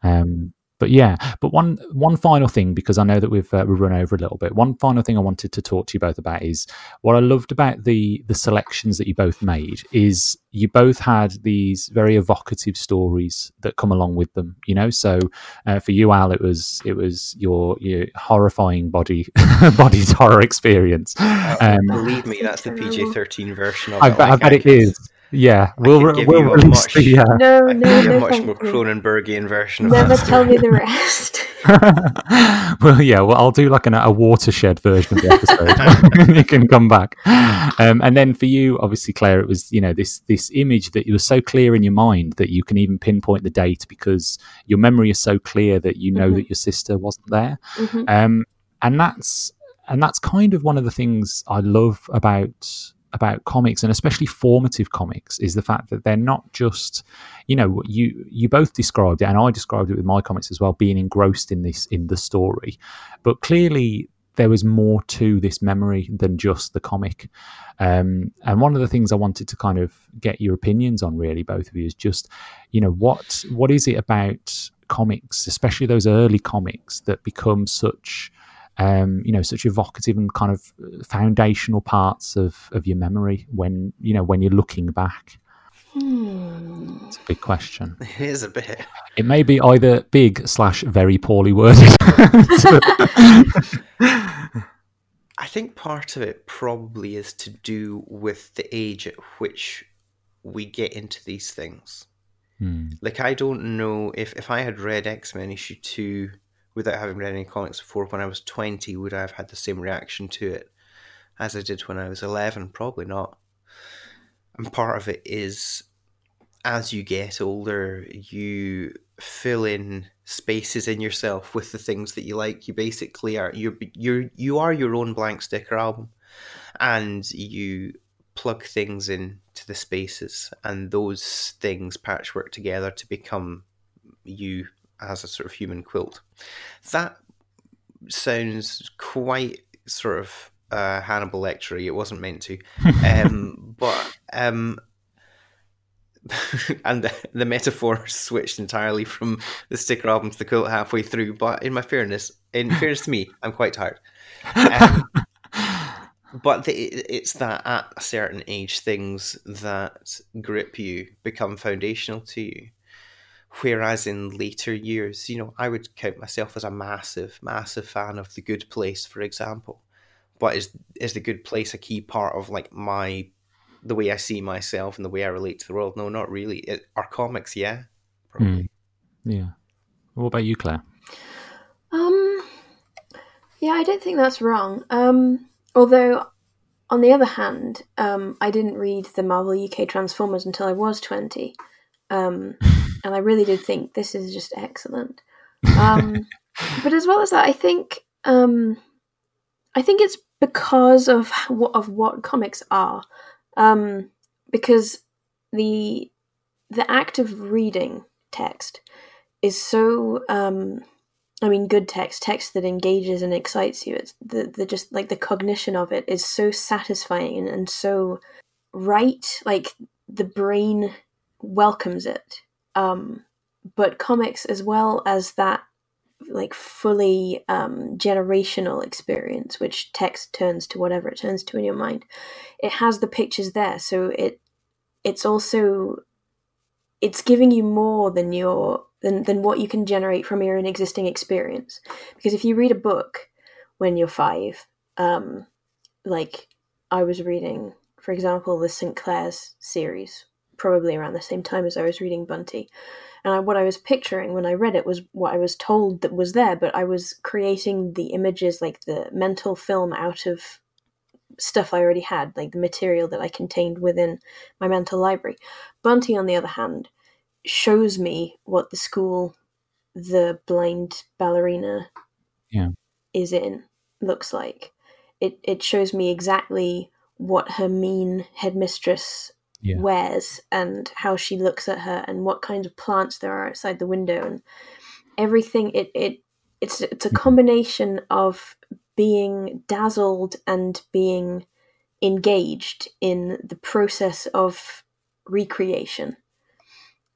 Um, but yeah, but one one final thing because I know that we've uh, we've run over a little bit. One final thing I wanted to talk to you both about is what I loved about the the selections that you both made is you both had these very evocative stories that come along with them. You know, so uh, for you, Al, it was it was your your horrifying body body horror experience. Um, Believe me, that's the PG thirteen version of I it. bet, I Like, bet it is. Yeah, we'll, could give we'll you a release much- the. Uh, No, I no, think a no, much thank more you. Cronenbergian version of Never tell me the rest. well, yeah, well, I'll do like an, a watershed version of the episode. you can come back, um, and then for you, obviously, Claire, it was you know this this image that you was so clear in your mind that you can even pinpoint the date because your memory is so clear that you know Mhm. that your sister wasn't there, Mhm. um, and that's and that's kind of one of the things I love about about comics and especially formative comics is the fact that they're not just you know you you both described it and I described it with my comics as well being engrossed in this in the story. But clearly there was more to this memory than just the comic. Um, and one of the things I wanted to kind of get your opinions on really both of you is just you know what what is it about comics especially those early comics that become such um, you know, such evocative and kind of foundational parts of, of your memory when you know when you're looking back. Hmm. It's a big question. It is a bit. It may be either big slash very poorly worded. I think part of it probably is to do with the age at which we get into these things. Hmm. Like, I don't know if, if I had read X Men issue 2 without having read any comics before when I was 20, would I have had the same reaction to it as I did when I was 11? Probably not. And part of it is as you get older, you fill in spaces in yourself with the things that you like. You basically are you're you're you are your own blank sticker album, and you plug things into the spaces, and those things patchwork together to become you as a sort of human quilt. That sounds quite sort of uh, Hannibal Lecter. It wasn't meant to, um, but um, and the, the metaphor switched entirely from the sticker album to the quilt halfway through. But in my fairness, in fairness to me, I'm quite tired. Um, but the, it's that at a certain age, things that grip you become foundational to you. Whereas in later years, you know, I would count myself as a massive, massive fan of The Good Place, for example. But is is The Good Place a key part of like my the way I see myself and the way I relate to the world? No, not really. It, are comics, yeah, probably. yeah. What about you, Claire? Um, yeah, I don't think that's wrong. Um, although, on the other hand, um, I didn't read the Marvel UK Transformers until I was 20. Um, and I really did think this is just excellent. Um, but as well as that, I think um, I think it's because of what of what comics are, um, because the the act of reading text is so um, I mean, good text, text that engages and excites you. It's the, the just like the cognition of it is so satisfying and, and so right. Like the brain welcomes it. Um, but comics, as well as that, like fully um, generational experience, which text turns to whatever it turns to in your mind, it has the pictures there. So it it's also it's giving you more than your than, than what you can generate from your own existing experience. Because if you read a book when you're five, um, like I was reading, for example, the St. Clare's series, probably around the same time as I was reading Bunty. And I, what I was picturing when I read it was what I was told that was there, but I was creating the images, like the mental film, out of stuff I already had, like the material that I contained within my mental library. Bunty, on the other hand, shows me what the school the blind ballerina Yeah. is in looks like. It it shows me exactly what her mean headmistress Yeah. wears and how she looks at her and what kinds of plants there are outside the window and everything it, it it's it's a combination of being dazzled and being engaged in the process of recreation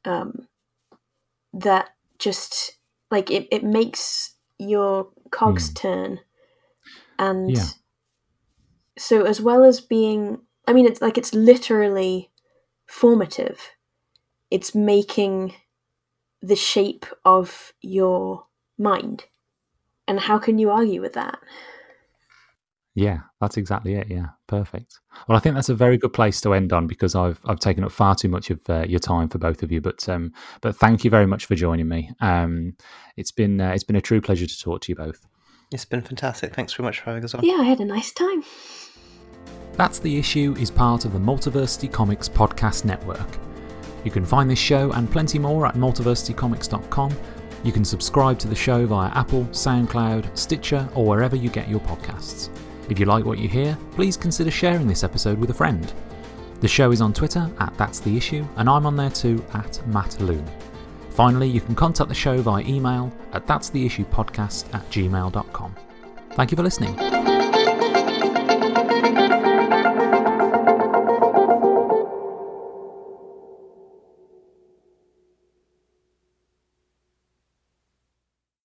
um, that just like it, it makes your cogs Hmm. turn and Yeah. so as well as being i mean it's like it's literally formative it's making the shape of your mind and how can you argue with that Yeah, that's exactly it. Yeah, perfect. Well, I think that's a very good place to end on because I've I've taken up far too much of uh, your time for both of you. But um, but thank you very much for joining me. Um, it's been uh, it's been a true pleasure to talk to you both. It's been fantastic. Thanks very much for having us on. Yeah, I had a nice time. That's the issue is part of the Multiversity Comics podcast network. You can find this show and plenty more at multiversitycomics.com. You can subscribe to the show via Apple, SoundCloud, Stitcher, or wherever you get your podcasts. If you like what you hear, please consider sharing this episode with a friend. The show is on Twitter at That's the Issue, and I'm on there too at Matt Lune. Finally, you can contact the show via email at that's the issue podcast at gmail.com. Thank you for listening.